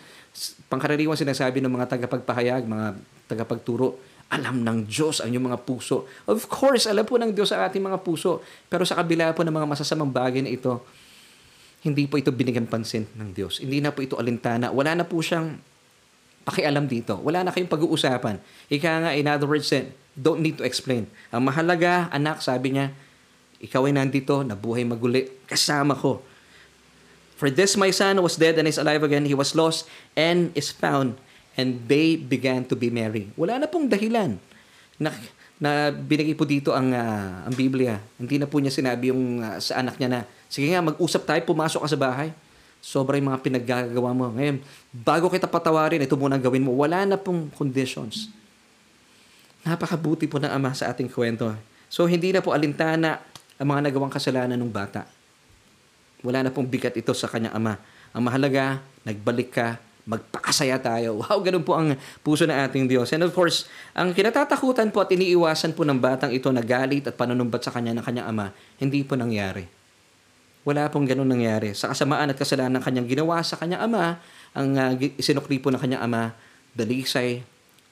pangkaraniwan sinasabi ng mga tagapagpahayag, mga tagapagturo, alam ng Diyos ang inyong mga puso. Of course, alam po ng Diyos ang ating mga puso. Pero sa kabila po ng mga masasamang bagay na ito, hindi po ito binigyan pansin ng Diyos. Hindi na po ito alintana. Wala na po siyang pakialam dito. Wala na kayong pag-uusapan. Ika nga, in other words, eh, don't need to explain. Ang mahalaga, anak, sabi niya, ikaw ay nandito, nabuhay maguli, kasama ko. For this my son was dead and is alive again. He was lost and is found. And they began to be merry. Wala na pong dahilan na, na binigay po dito ang, uh, ang Biblia. Hindi na po niya sinabi yung uh, sa anak niya na, Sige nga, mag-usap tayo, pumasok ka sa bahay. Sobrang mga pinaggagawa mo. Ngayon, bago kita patawarin, ito muna gawin mo. Wala na pong conditions. Napakabuti po ng Ama sa ating kwento. So, hindi na po alintana ang mga nagawang kasalanan ng bata. Wala na pong bigat ito sa kanyang Ama. Ang mahalaga, nagbalik ka, magpakasaya tayo. Wow, ganun po ang puso ng ating Diyos. And of course, ang kinatatakutan po at iniiwasan po ng batang ito na galit at panunumbat sa kanya ng kanyang ama, hindi po nangyari. Wala pong ganun nangyari. Sa kasamaan at kasalanan ng kanyang ginawa sa kanyang ama, ang uh, isinukli po ng kanyang ama, dalisay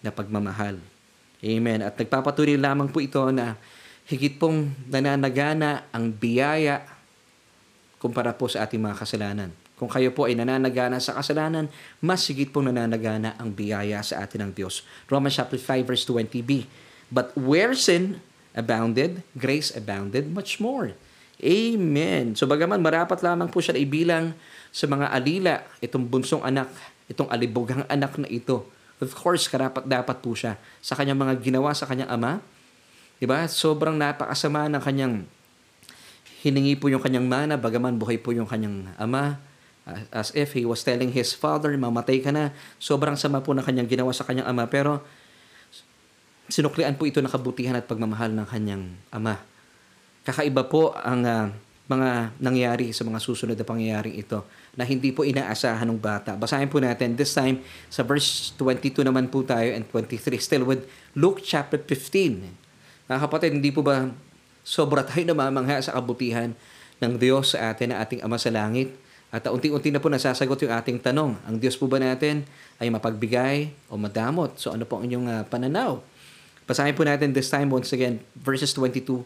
na pagmamahal. Amen. At nagpapatuloy lamang po ito na higit pong nananagana ang biyaya kumpara po sa ating mga kasalanan. Kung kayo po ay nananagana sa kasalanan, mas sigit pong nananagana ang biyaya sa atin ng Diyos. Romans chapter 5 verse 20b. But where sin abounded, grace abounded much more. Amen. So bagaman marapat lamang po siya na ibilang sa mga alila, itong bunsong anak, itong alibughang anak na ito. Of course, karapat dapat po siya sa kanyang mga ginawa sa kanyang ama. 'Di ba? Sobrang napakasama ng kanyang hiningi po yung kanyang mana, bagaman buhay po yung kanyang ama as if he was telling his father, mamatay ka na. Sobrang sama po ng kanyang ginawa sa kanyang ama. Pero sinuklian po ito ng kabutihan at pagmamahal ng kanyang ama. Kakaiba po ang uh, mga nangyari sa mga susunod na pangyayaring ito na hindi po inaasahan ng bata. Basahin po natin this time sa verse 22 naman po tayo and 23 still with Luke chapter 15. Mga kapatid, hindi po ba sobra tayo namamangha sa kabutihan ng Diyos sa atin na ating Ama sa Langit? At unti-unti na po nasasagot yung ating tanong. Ang Diyos po ba natin ay mapagbigay o madamot? So ano po ang inyong uh, pananaw? Basahin po natin this time once again verses 22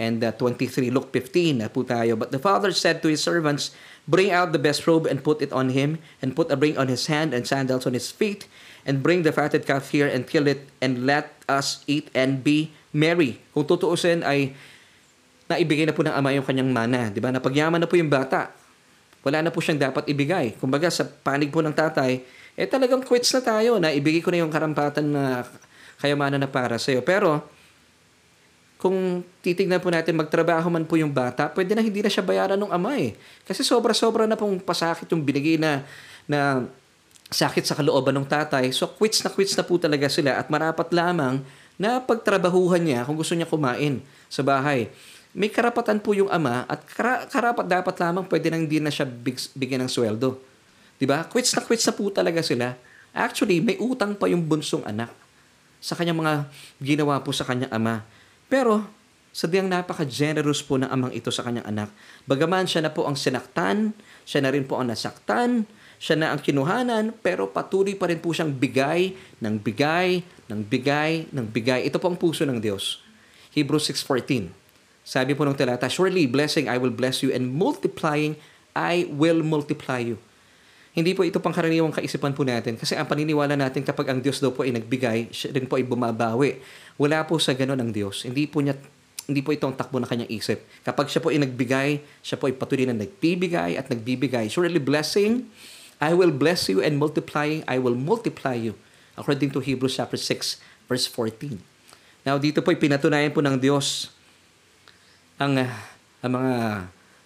and uh, 23. Luke 15 na po tayo. But the father said to his servants, Bring out the best robe and put it on him, and put a ring on his hand and sandals on his feet, and bring the fatted calf here and kill it, and let us eat and be merry. Kung tutuusin ay naibigay na po ng ama yung kanyang mana. Di ba? Napagyaman na po yung bata wala na po siyang dapat ibigay. Kumbaga sa panig po ng tatay, eh talagang quits na tayo na ibigay ko na yung karampatan na kayamanan na para sa iyo. Pero kung titignan po natin, magtrabaho man po yung bata, pwede na hindi na siya bayaran ng ama eh. Kasi sobra-sobra na pong pasakit yung binigay na, na sakit sa kalooban ng tatay. So quits na quits na po talaga sila at marapat lamang na pagtrabahuhan niya kung gusto niya kumain sa bahay may karapatan po yung ama at kara- karapat dapat lamang pwede nang hindi na siya big- bigyan ng sweldo. 'Di ba? Quits na quits na po talaga sila. Actually, may utang pa yung bunsong anak sa kanyang mga ginawa po sa kanyang ama. Pero, sadyang napaka-generous po ng amang ito sa kanyang anak. Bagaman siya na po ang sinaktan, siya na rin po ang nasaktan, siya na ang kinuhanan, pero patuloy pa rin po siyang bigay, ng bigay, ng bigay, ng bigay. Ito po ang puso ng Diyos. Hebrews 6.14 sabi po ng talata, Surely blessing I will bless you and multiplying I will multiply you. Hindi po ito pangkaraniwang kaisipan po natin kasi ang paniniwala natin kapag ang Diyos daw po ay nagbigay, siya rin po ay bumabawi. Wala po sa ganun ang Diyos. Hindi po niya hindi po itong takbo ng kanyang isip. Kapag siya po ay nagbigay, siya po ay patuloy na nagbibigay at nagbibigay. Surely blessing, I will bless you and multiplying, I will multiply you. According to Hebrews chapter 6, verse 14. Now, dito po ay pinatunayan po ng Diyos ang, uh, ang mga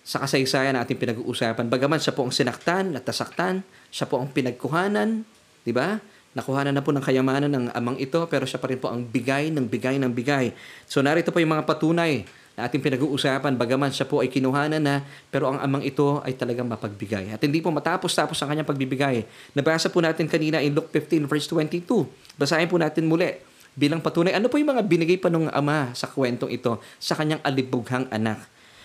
sa kasaysayan na ating pinag-uusapan. Bagaman siya po ang sinaktan at nasaktan, siya po ang pinagkuhanan, di ba? Nakuhanan na po ng kayamanan ng amang ito, pero siya pa rin po ang bigay ng bigay ng bigay. So narito po yung mga patunay na ating pinag-uusapan, bagaman siya po ay kinuhanan na, pero ang amang ito ay talagang mapagbigay. At hindi po matapos-tapos ang kanyang pagbibigay. Nabasa po natin kanina in Luke 15 verse 22. Basahin po natin muli bilang patunay. Ano po yung mga binigay pa ng ama sa kwentong ito sa kanyang alibughang anak?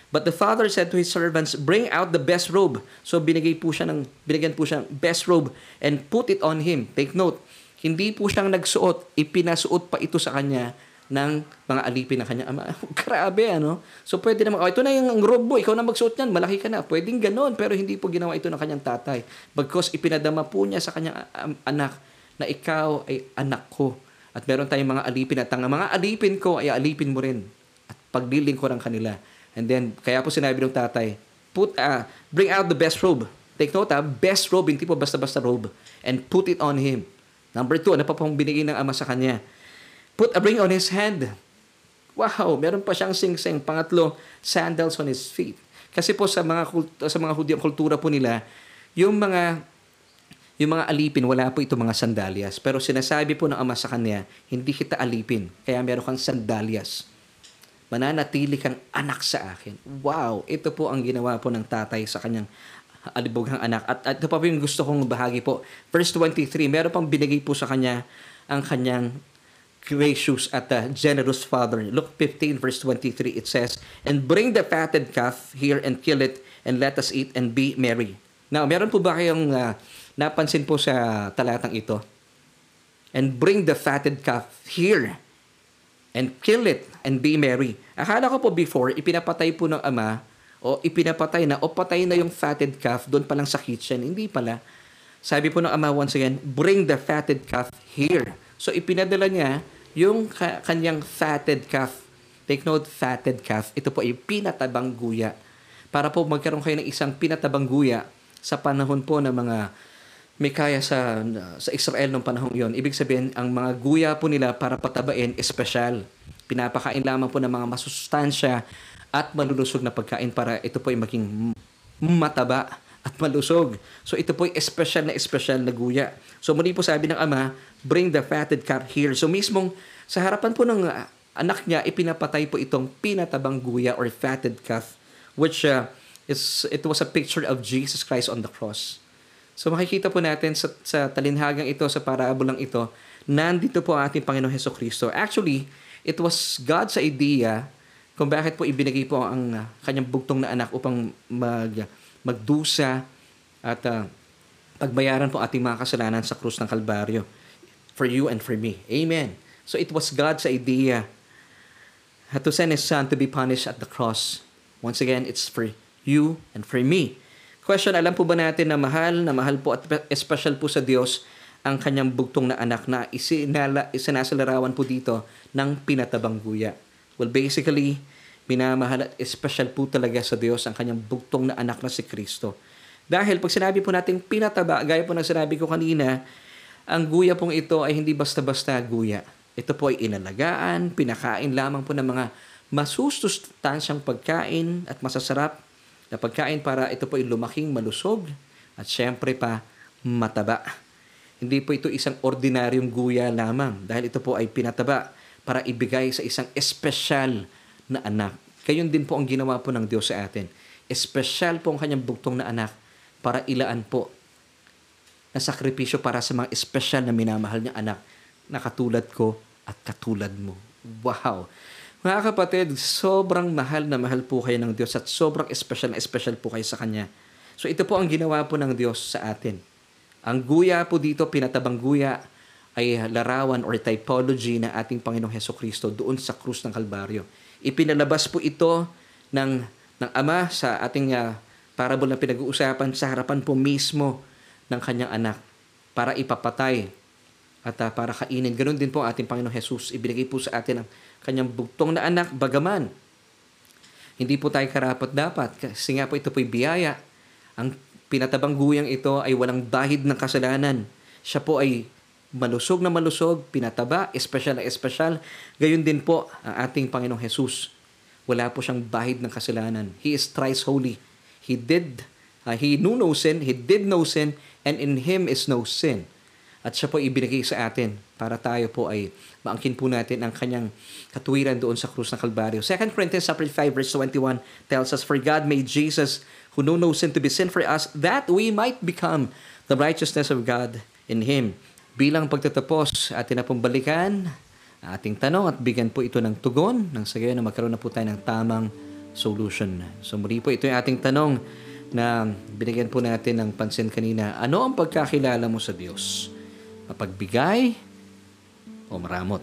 But the father said to his servants, bring out the best robe. So binigay po siya ng, binigyan po siya ng best robe and put it on him. Take note, hindi po siyang nagsuot, ipinasuot pa ito sa kanya ng mga alipin ng kanya ama. Grabe, ano? So, pwede naman, oh, ito na yung robe mo, ikaw na magsuot niyan, malaki ka na. Pwedeng ganon, pero hindi po ginawa ito ng kanyang tatay. Because ipinadama po niya sa kanyang um, anak na ikaw ay anak ko. At meron tayong mga alipin at ang mga alipin ko ay alipin mo rin at pagliling ko ng kanila. And then, kaya po sinabi ng tatay, put, uh, bring out the best robe. Take note ha, best robe, hindi po basta-basta robe. And put it on him. Number two, ano pa pong binigay ng ama sa kanya? Put a ring on his hand. Wow, meron pa siyang sing-sing. Pangatlo, sandals on his feet. Kasi po sa mga sa mga Hudyang kultura po nila, yung mga yung mga alipin, wala po ito mga sandalyas. Pero sinasabi po ng ama sa kanya, hindi kita alipin, kaya meron kang sandalyas. Mananatili kang anak sa akin. Wow! Ito po ang ginawa po ng tatay sa kanyang alibughang anak. At, at ito pa po yung gusto kong bahagi po. Verse 23, meron pang binigay po sa kanya ang kanyang gracious at uh, generous father. Luke 15 verse 23 it says, And bring the fatted calf here and kill it and let us eat and be merry. Now, meron po ba kayong uh, napansin po sa talatang ito? And bring the fatted calf here and kill it and be merry. Akala ko po before, ipinapatay po ng ama o ipinapatay na o patay na yung fatted calf doon pa lang sa kitchen. Hindi pala. Sabi po ng ama once again, bring the fatted calf here. So ipinadala niya yung ka- kanyang fatted calf. Take note, fatted calf. Ito po ay pinatabang guya. Para po magkaroon kayo ng isang pinatabang guya sa panahon po ng mga may kaya sa sa Israel nung panahong yon. Ibig sabihin, ang mga guya po nila para patabain, espesyal. Pinapakain lamang po ng mga masustansya at malulusog na pagkain para ito po ay maging mataba at malusog. So ito po ay espesyal na espesyal na guya. So muli po sabi ng ama, bring the fatted calf here. So mismong sa harapan po ng uh, anak niya, ipinapatay po itong pinatabang guya or fatted calf which uh, is, it was a picture of Jesus Christ on the cross. So makikita po natin sa, sa talinhagang ito, sa parabolang ito, nandito po ang ating Panginoong Heso Kristo. Actually, it was God's idea kung bakit po ibinigay po ang uh, kanyang bugtong na anak upang mag, magdusa at uh, pagbayaran po ating mga kasalanan sa krus ng Kalbaryo for you and for me. Amen. So it was God's idea to send His Son to be punished at the cross. Once again, it's for you and for me. Question, alam po ba natin na mahal, na mahal po at special po sa Diyos ang kanyang bugtong na anak na isinala, isinasalarawan po dito ng pinatabang guya? Well, basically, minamahal at special po talaga sa Diyos ang kanyang bugtong na anak na si Kristo. Dahil pag sinabi po natin pinataba, gaya po ng sinabi ko kanina, ang guya pong ito ay hindi basta-basta guya. Ito po ay inalagaan, pinakain lamang po ng mga masusustansyang pagkain at masasarap na pagkain para ito po ay lumaking malusog at syempre pa mataba. Hindi po ito isang ordinaryong guya lamang dahil ito po ay pinataba para ibigay sa isang espesyal na anak. Gayon din po ang ginawa po ng Diyos sa atin. Espesyal po ang kanyang bugtong na anak para ilaan po na sakripisyo para sa mga espesyal na minamahal niyang anak na katulad ko at katulad mo. Wow! Mga kapatid, sobrang mahal na mahal po kayo ng Diyos at sobrang special na special po kayo sa Kanya. So ito po ang ginawa po ng Diyos sa atin. Ang guya po dito, pinatabang guya, ay larawan or typology na ating Panginoong Heso Kristo doon sa krus ng Kalbaryo. Ipinalabas po ito ng, ng Ama sa ating uh, parable na pinag-uusapan sa harapan po mismo ng kanyang anak para ipapatay at uh, para kainin. Ganon din po ating Panginoong Jesus. Ibinigay po sa atin ang kanyang bugtong na anak, bagaman. Hindi po tayo karapat dapat kasi nga po ito po'y biyaya. Ang pinatabang guyang ito ay walang bahid ng kasalanan. Siya po ay malusog na malusog, pinataba, espesyal na espesyal. Gayon din po ang ating Panginoong Jesus. Wala po siyang bahid ng kasalanan. He is thrice holy. He did, uh, he knew no sin, he did no sin, and in him is no sin. At siya po ibinigay sa atin para tayo po ay maangkin po natin ang kanyang katuwiran doon sa krus ng Kalbaryo. 2 Corinthians 5 verse 21 tells us, For God made Jesus, who knew no sin to be sin for us, that we might become the righteousness of God in Him. Bilang pagtatapos, atin na pong balikan ating tanong at bigyan po ito ng tugon nang sa na magkaroon na po tayo ng tamang solution. So muli po ito yung ating tanong na binigyan po natin ng pansin kanina. Ano ang pagkakilala mo sa Diyos? Mapagbigay o maramot?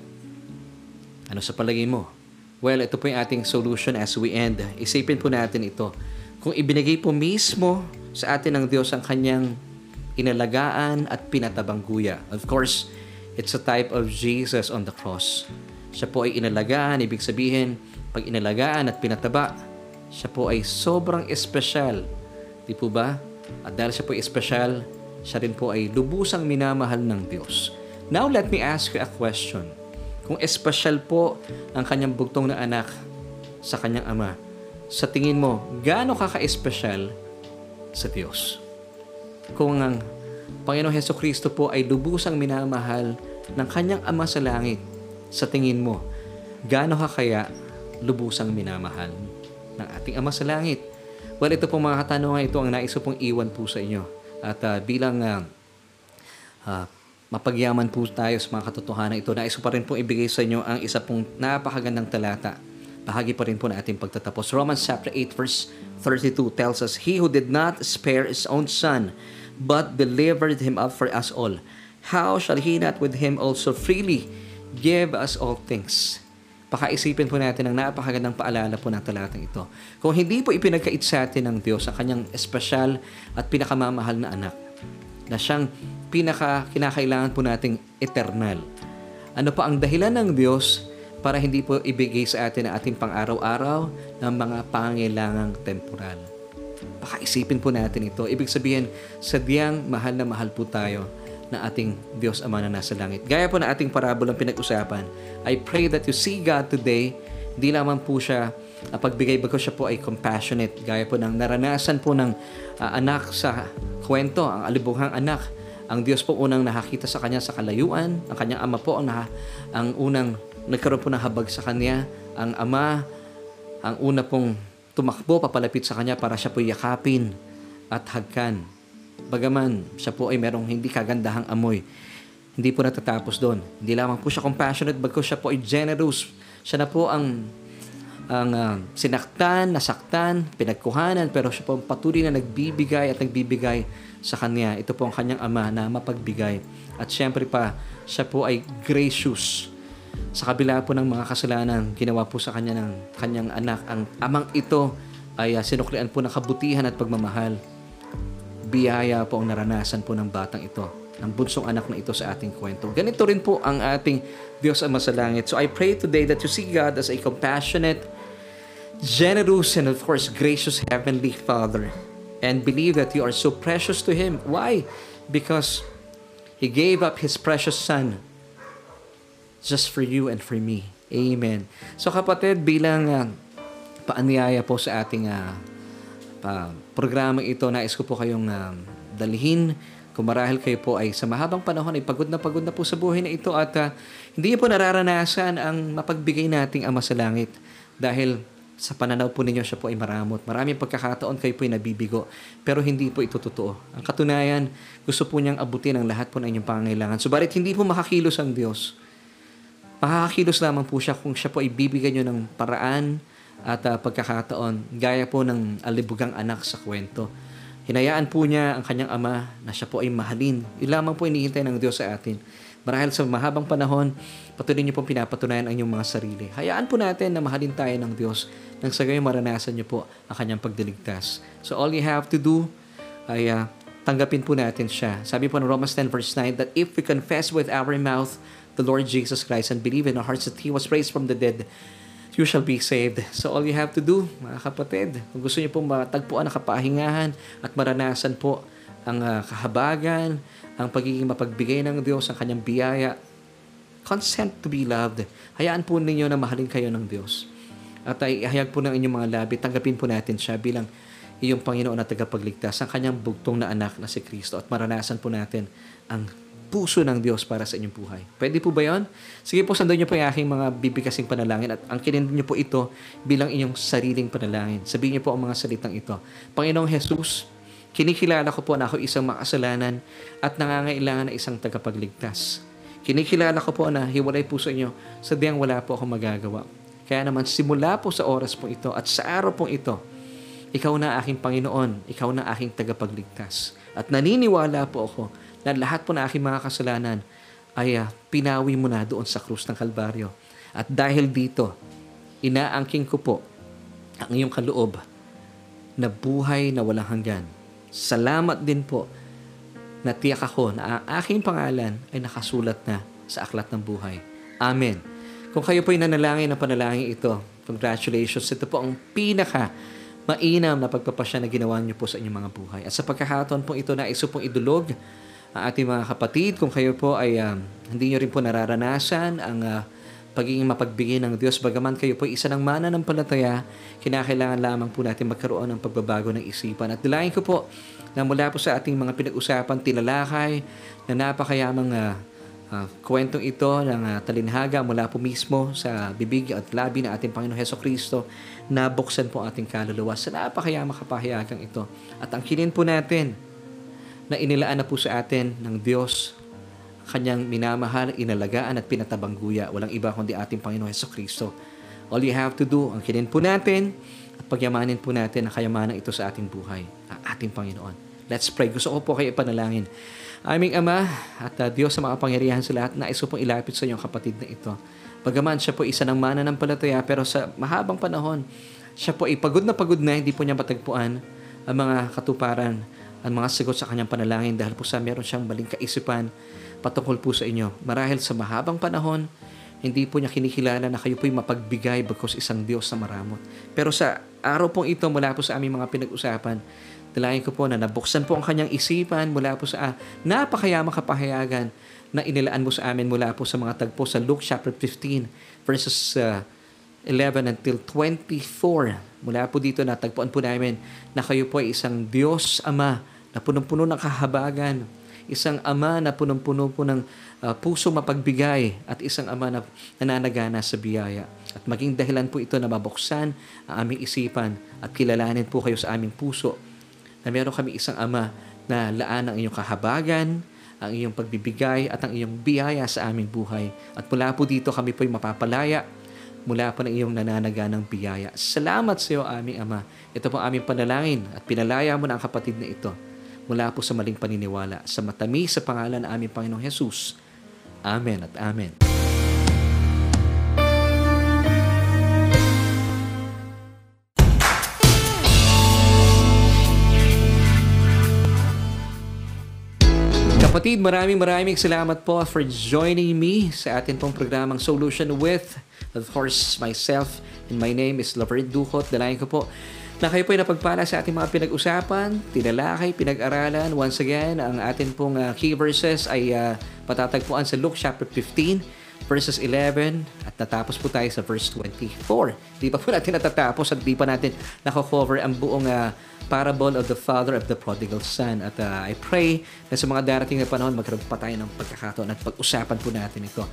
Ano sa palagay mo? Well, ito po yung ating solution as we end. Isipin po natin ito. Kung ibinigay po mismo sa atin ng Diyos ang kanyang inalagaan at pinatabang guya. Of course, it's a type of Jesus on the cross. Siya po ay inalagaan, ibig sabihin, pag inalagaan at pinataba, siya po ay sobrang espesyal. Di po ba? At dahil siya po ay espesyal, siya rin po ay lubusang minamahal ng Diyos. Now, let me ask you a question. Kung espesyal po ang kanyang bugtong na anak sa kanyang ama, sa tingin mo, gaano ka ka-espesyal sa Diyos? kung ang Panginoong Heso Kristo po ay lubusang minamahal ng kanyang Ama sa langit, sa tingin mo, gaano ka kaya lubusang minamahal ng ating Ama sa langit? Well, ito pong mga katanungan ito ang nais ko pong iwan po sa inyo. At uh, bilang uh, uh, mapagyaman po tayo sa mga katotohanan ito, nais ko pa rin pong ibigay sa inyo ang isa pong napakagandang talata. Bahagi pa rin po na ating pagtatapos. Romans chapter 8 verse 32 tells us, He who did not spare His own Son, but delivered Him up for us all, how shall He not with Him also freely give us all things? Pakaisipin po natin ang napakagandang paalala po ng talatang ito. Kung hindi po ipinagkait sa atin ng Diyos ang kanyang espesyal at pinakamamahal na anak, na siyang pinaka kinakailangan po nating eternal. Ano pa ang dahilan ng Diyos para hindi po ibigay sa atin ang ating pang-araw-araw ng mga pangailangang temporal? Pakaisipin po natin ito. Ibig sabihin, sadyang mahal na mahal po tayo na ating Diyos Ama na nasa langit. Gaya po na ating parabolang pinag-usapan, I pray that you see God today, hindi lamang po siya uh, pagbigay bago siya po ay compassionate. Gaya po ng naranasan po ng uh, anak sa kwento, ang alibughang anak. Ang Diyos po unang nakakita sa kanya sa kalayuan. Ang kanyang ama po ang, naha, ang unang nagkaroon po ng habag sa kanya. Ang ama, ang una pong tumakbo papalapit sa kanya para siya po yakapin at hagkan. Bagaman siya po ay merong hindi kagandahang amoy. Hindi po natatapos doon. Hindi lamang po siya compassionate, bagkus siya po ay generous. Siya na po ang ang uh, sinaktan, nasaktan, pinagkuhanan, pero siya po ang patuloy na nagbibigay at nagbibigay sa kanya. Ito po ang kanyang ama na mapagbigay. At syempre pa, siya po ay gracious. Sa kabila po ng mga kasalanan, ginawa po sa kanya ng kanyang anak. Ang amang ito ay uh, sinuklian po ng kabutihan at pagmamahal biyaya po ang naranasan po ng batang ito, ng bunsong anak na ito sa ating kwento. Ganito rin po ang ating Diyos Ama sa langit. So I pray today that you see God as a compassionate, generous, and of course, gracious Heavenly Father. And believe that you are so precious to Him. Why? Because He gave up His precious Son just for you and for me. Amen. So kapatid, bilang uh, paanyaya po sa ating uh, uh, programa ito, nais ko po kayong uh, dalhin. Kung marahil kayo po ay sa mahabang panahon ay pagod na pagod na po sa buhay na ito at uh, hindi po nararanasan ang mapagbigay nating Ama sa Langit dahil sa pananaw po ninyo siya po ay maramot. Maraming pagkakataon kayo po ay nabibigo pero hindi po ito totoo. Ang katunayan, gusto po niyang abutin ang lahat po ng inyong pangangailangan. Subalit hindi po makakilos ang Diyos. Makakakilos lamang po siya kung siya po ay bibigyan nyo ng paraan, at uh, pagkakataon, gaya po ng alibugang anak sa kwento. Hinayaan po niya ang kanyang ama na siya po ay mahalin. Yun lamang po inihintay ng Diyos sa atin. Marahil sa mahabang panahon, patuloy niyo pong pinapatunayan ang inyong mga sarili. Hayaan po natin na mahalin tayo ng Diyos nang sa gayon maranasan niyo po ang kanyang pagdiligtas. So all you have to do ay uh, tanggapin po natin siya. Sabi po ng Romans 10 verse 9 that if we confess with our mouth the Lord Jesus Christ and believe in our hearts that He was raised from the dead, you shall be saved. So all you have to do, mga kapatid, kung gusto niyo pong matagpuan ang kapahingahan at maranasan po ang uh, kahabagan, ang pagiging mapagbigay ng Diyos, ang kanyang biyaya, consent to be loved. Hayaan po ninyo na mahalin kayo ng Diyos. At ay ihayag po ng inyong mga labi, tanggapin po natin siya bilang iyong Panginoon na tagapagligtas, ang kanyang bugtong na anak na si Kristo at maranasan po natin ang puso ng Diyos para sa inyong buhay. Pwede po ba yon? Sige po, sandan niyo po yung aking mga bibigkasing panalangin at ang kinindin niyo po ito bilang inyong sariling panalangin. Sabihin niyo po ang mga salitang ito. Panginoong Jesus, kinikilala ko po na ako isang makasalanan at nangangailangan na isang tagapagligtas. Kinikilala ko po na hiwalay po sa inyo, sadyang wala po ako magagawa. Kaya naman simula po sa oras po ito at sa araw po ito, ikaw na aking Panginoon, ikaw na aking tagapagligtas. At naniniwala po ako na lahat po na aking mga kasalanan ay uh, pinawi mo na doon sa krus ng Kalbaryo. At dahil dito, inaangking ko po ang iyong kaloob na buhay na walang hanggan. Salamat din po na tiyak ako na ang aking pangalan ay nakasulat na sa aklat ng buhay. Amen. Kung kayo po ay nanalangin ng panalangin ito, congratulations. Ito po ang pinaka mainam na pagpapasya na ginawa niyo po sa inyong mga buhay. At sa pagkakataon po ito na iso pong idulog ang ating mga kapatid, kung kayo po ay um, hindi nyo rin po nararanasan ang uh, pagiging mapagbigay ng Diyos, bagaman kayo po isa ng mana ng palataya, kinakailangan lamang po natin magkaroon ng pagbabago ng isipan. At dilayin ko po na mula po sa ating mga pinag-usapan, tinalakay, na napakayamang uh, uh, kwentong ito ng uh, talinhaga mula po mismo sa bibig at labi ng ating Panginoon Heso Kristo, nabuksan po ating kaluluwa sa napakayamang kapahayagang ito. At ang kinin po natin na inilaan na po sa atin ng Diyos kanyang minamahal, inalagaan at pinatabangguya. Walang iba kundi ating Panginoon Heso Kristo. All you have to do, ang kinin po natin, at pagyamanin po natin ang kayamanan ito sa ating buhay, ang ating Panginoon. Let's pray. Gusto ko po kayo ipanalangin. Aming Ama at uh, Diyos sa mga pangyarihan sa lahat, nais ko pong ilapit sa inyong kapatid na ito. Bagaman siya po isa ng mana ng palataya, pero sa mahabang panahon, siya po ay pagod na pagod na, hindi po niya matagpuan ang mga katuparan, ang mga sagot sa kanyang panalangin dahil po sa meron siyang maling kaisipan patungkol po sa inyo. Marahil sa mahabang panahon, hindi po niya kinikilala na kayo po'y mapagbigay bagkos isang Diyos na maramot. Pero sa araw pong ito, mula po sa aming mga pinag-usapan, dalayan ko po na nabuksan po ang kanyang isipan mula po sa ah, napakayamang kapahayagan na inilaan mo sa amin mula po sa mga tagpo sa Luke chapter 15 verses uh, 11 until 24. Mula po dito natagpuan po namin na kayo po ay isang Diyos Ama na punong-puno ng kahabagan, isang ama na punong-puno po ng uh, puso mapagbigay at isang ama na nananagana sa biyaya. At maging dahilan po ito na mabuksan ang aming isipan at kilalanin po kayo sa aming puso na meron kami isang ama na laan ang inyong kahabagan, ang iyong pagbibigay at ang iyong biyaya sa aming buhay. At mula po dito kami po'y mapapalaya mula po ng iyong nananaga ng biyaya. Salamat sa iyo, aming Ama. Ito po aming panalangin at pinalaya mo na ang kapatid na ito mula po sa maling paniniwala. Sa matamis sa pangalan ng aming Panginoong Jesus. Amen at Amen. Kapatid, maraming maraming salamat po for joining me sa atin pong programang Solution with, of course, myself and my name is Laverne Ducot. Dalayan ko po na kayo po ay napagpala sa ating mga pinag-usapan, tinalakay, pinag-aralan. Once again, ang atin pong uh, key verses ay uh, patatagpuan sa Luke chapter 15 verses 11 at natapos po tayo sa verse 24. Di pa po natin natatapos at di pa natin nako-cover ang buong uh, parable of the father of the prodigal son. At uh, I pray na sa mga darating na panahon magkaroon pa tayo ng pagkakataon at pag-usapan po natin ito.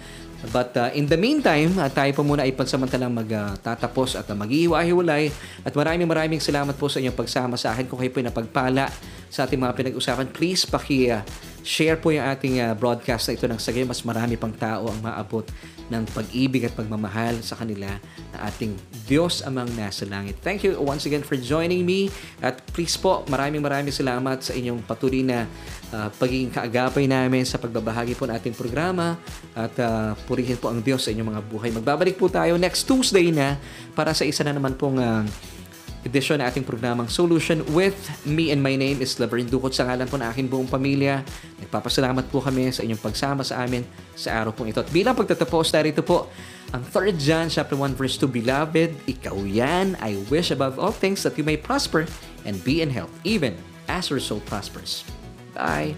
But uh, in the meantime, uh, tayo po muna ay pansamantalang magtatapos uh, at uh, mag-iiwa-hiwalay. At maraming maraming salamat po sa inyong pagsama sa akin. Kung kayo po ay napagpala sa ating mga pinag-usapan, please paki uh, share po yung ating uh, broadcast na ito ng sagay mas marami pang tao ang maabot ng pag-ibig at pagmamahal sa kanila na ating Diyos amang nasa langit. Thank you once again for joining me at please po maraming maraming salamat sa inyong patuloy na uh, pagiging kaagapay namin sa pagbabahagi po ng ating programa at uh, purihin po ang Diyos sa inyong mga buhay. Magbabalik po tayo next Tuesday na para sa isa na naman pong uh, edisyon na ating programang Solution with me and my name is Laverne Dukot sa ngalan po ng aking buong pamilya. Nagpapasalamat po kami sa inyong pagsama sa amin sa araw pong ito. At bilang pagtatapos, narito po ang 3 John chapter 1 verse 2, Beloved, ikaw yan, I wish above all things that you may prosper and be in health, even as your soul prospers. Bye!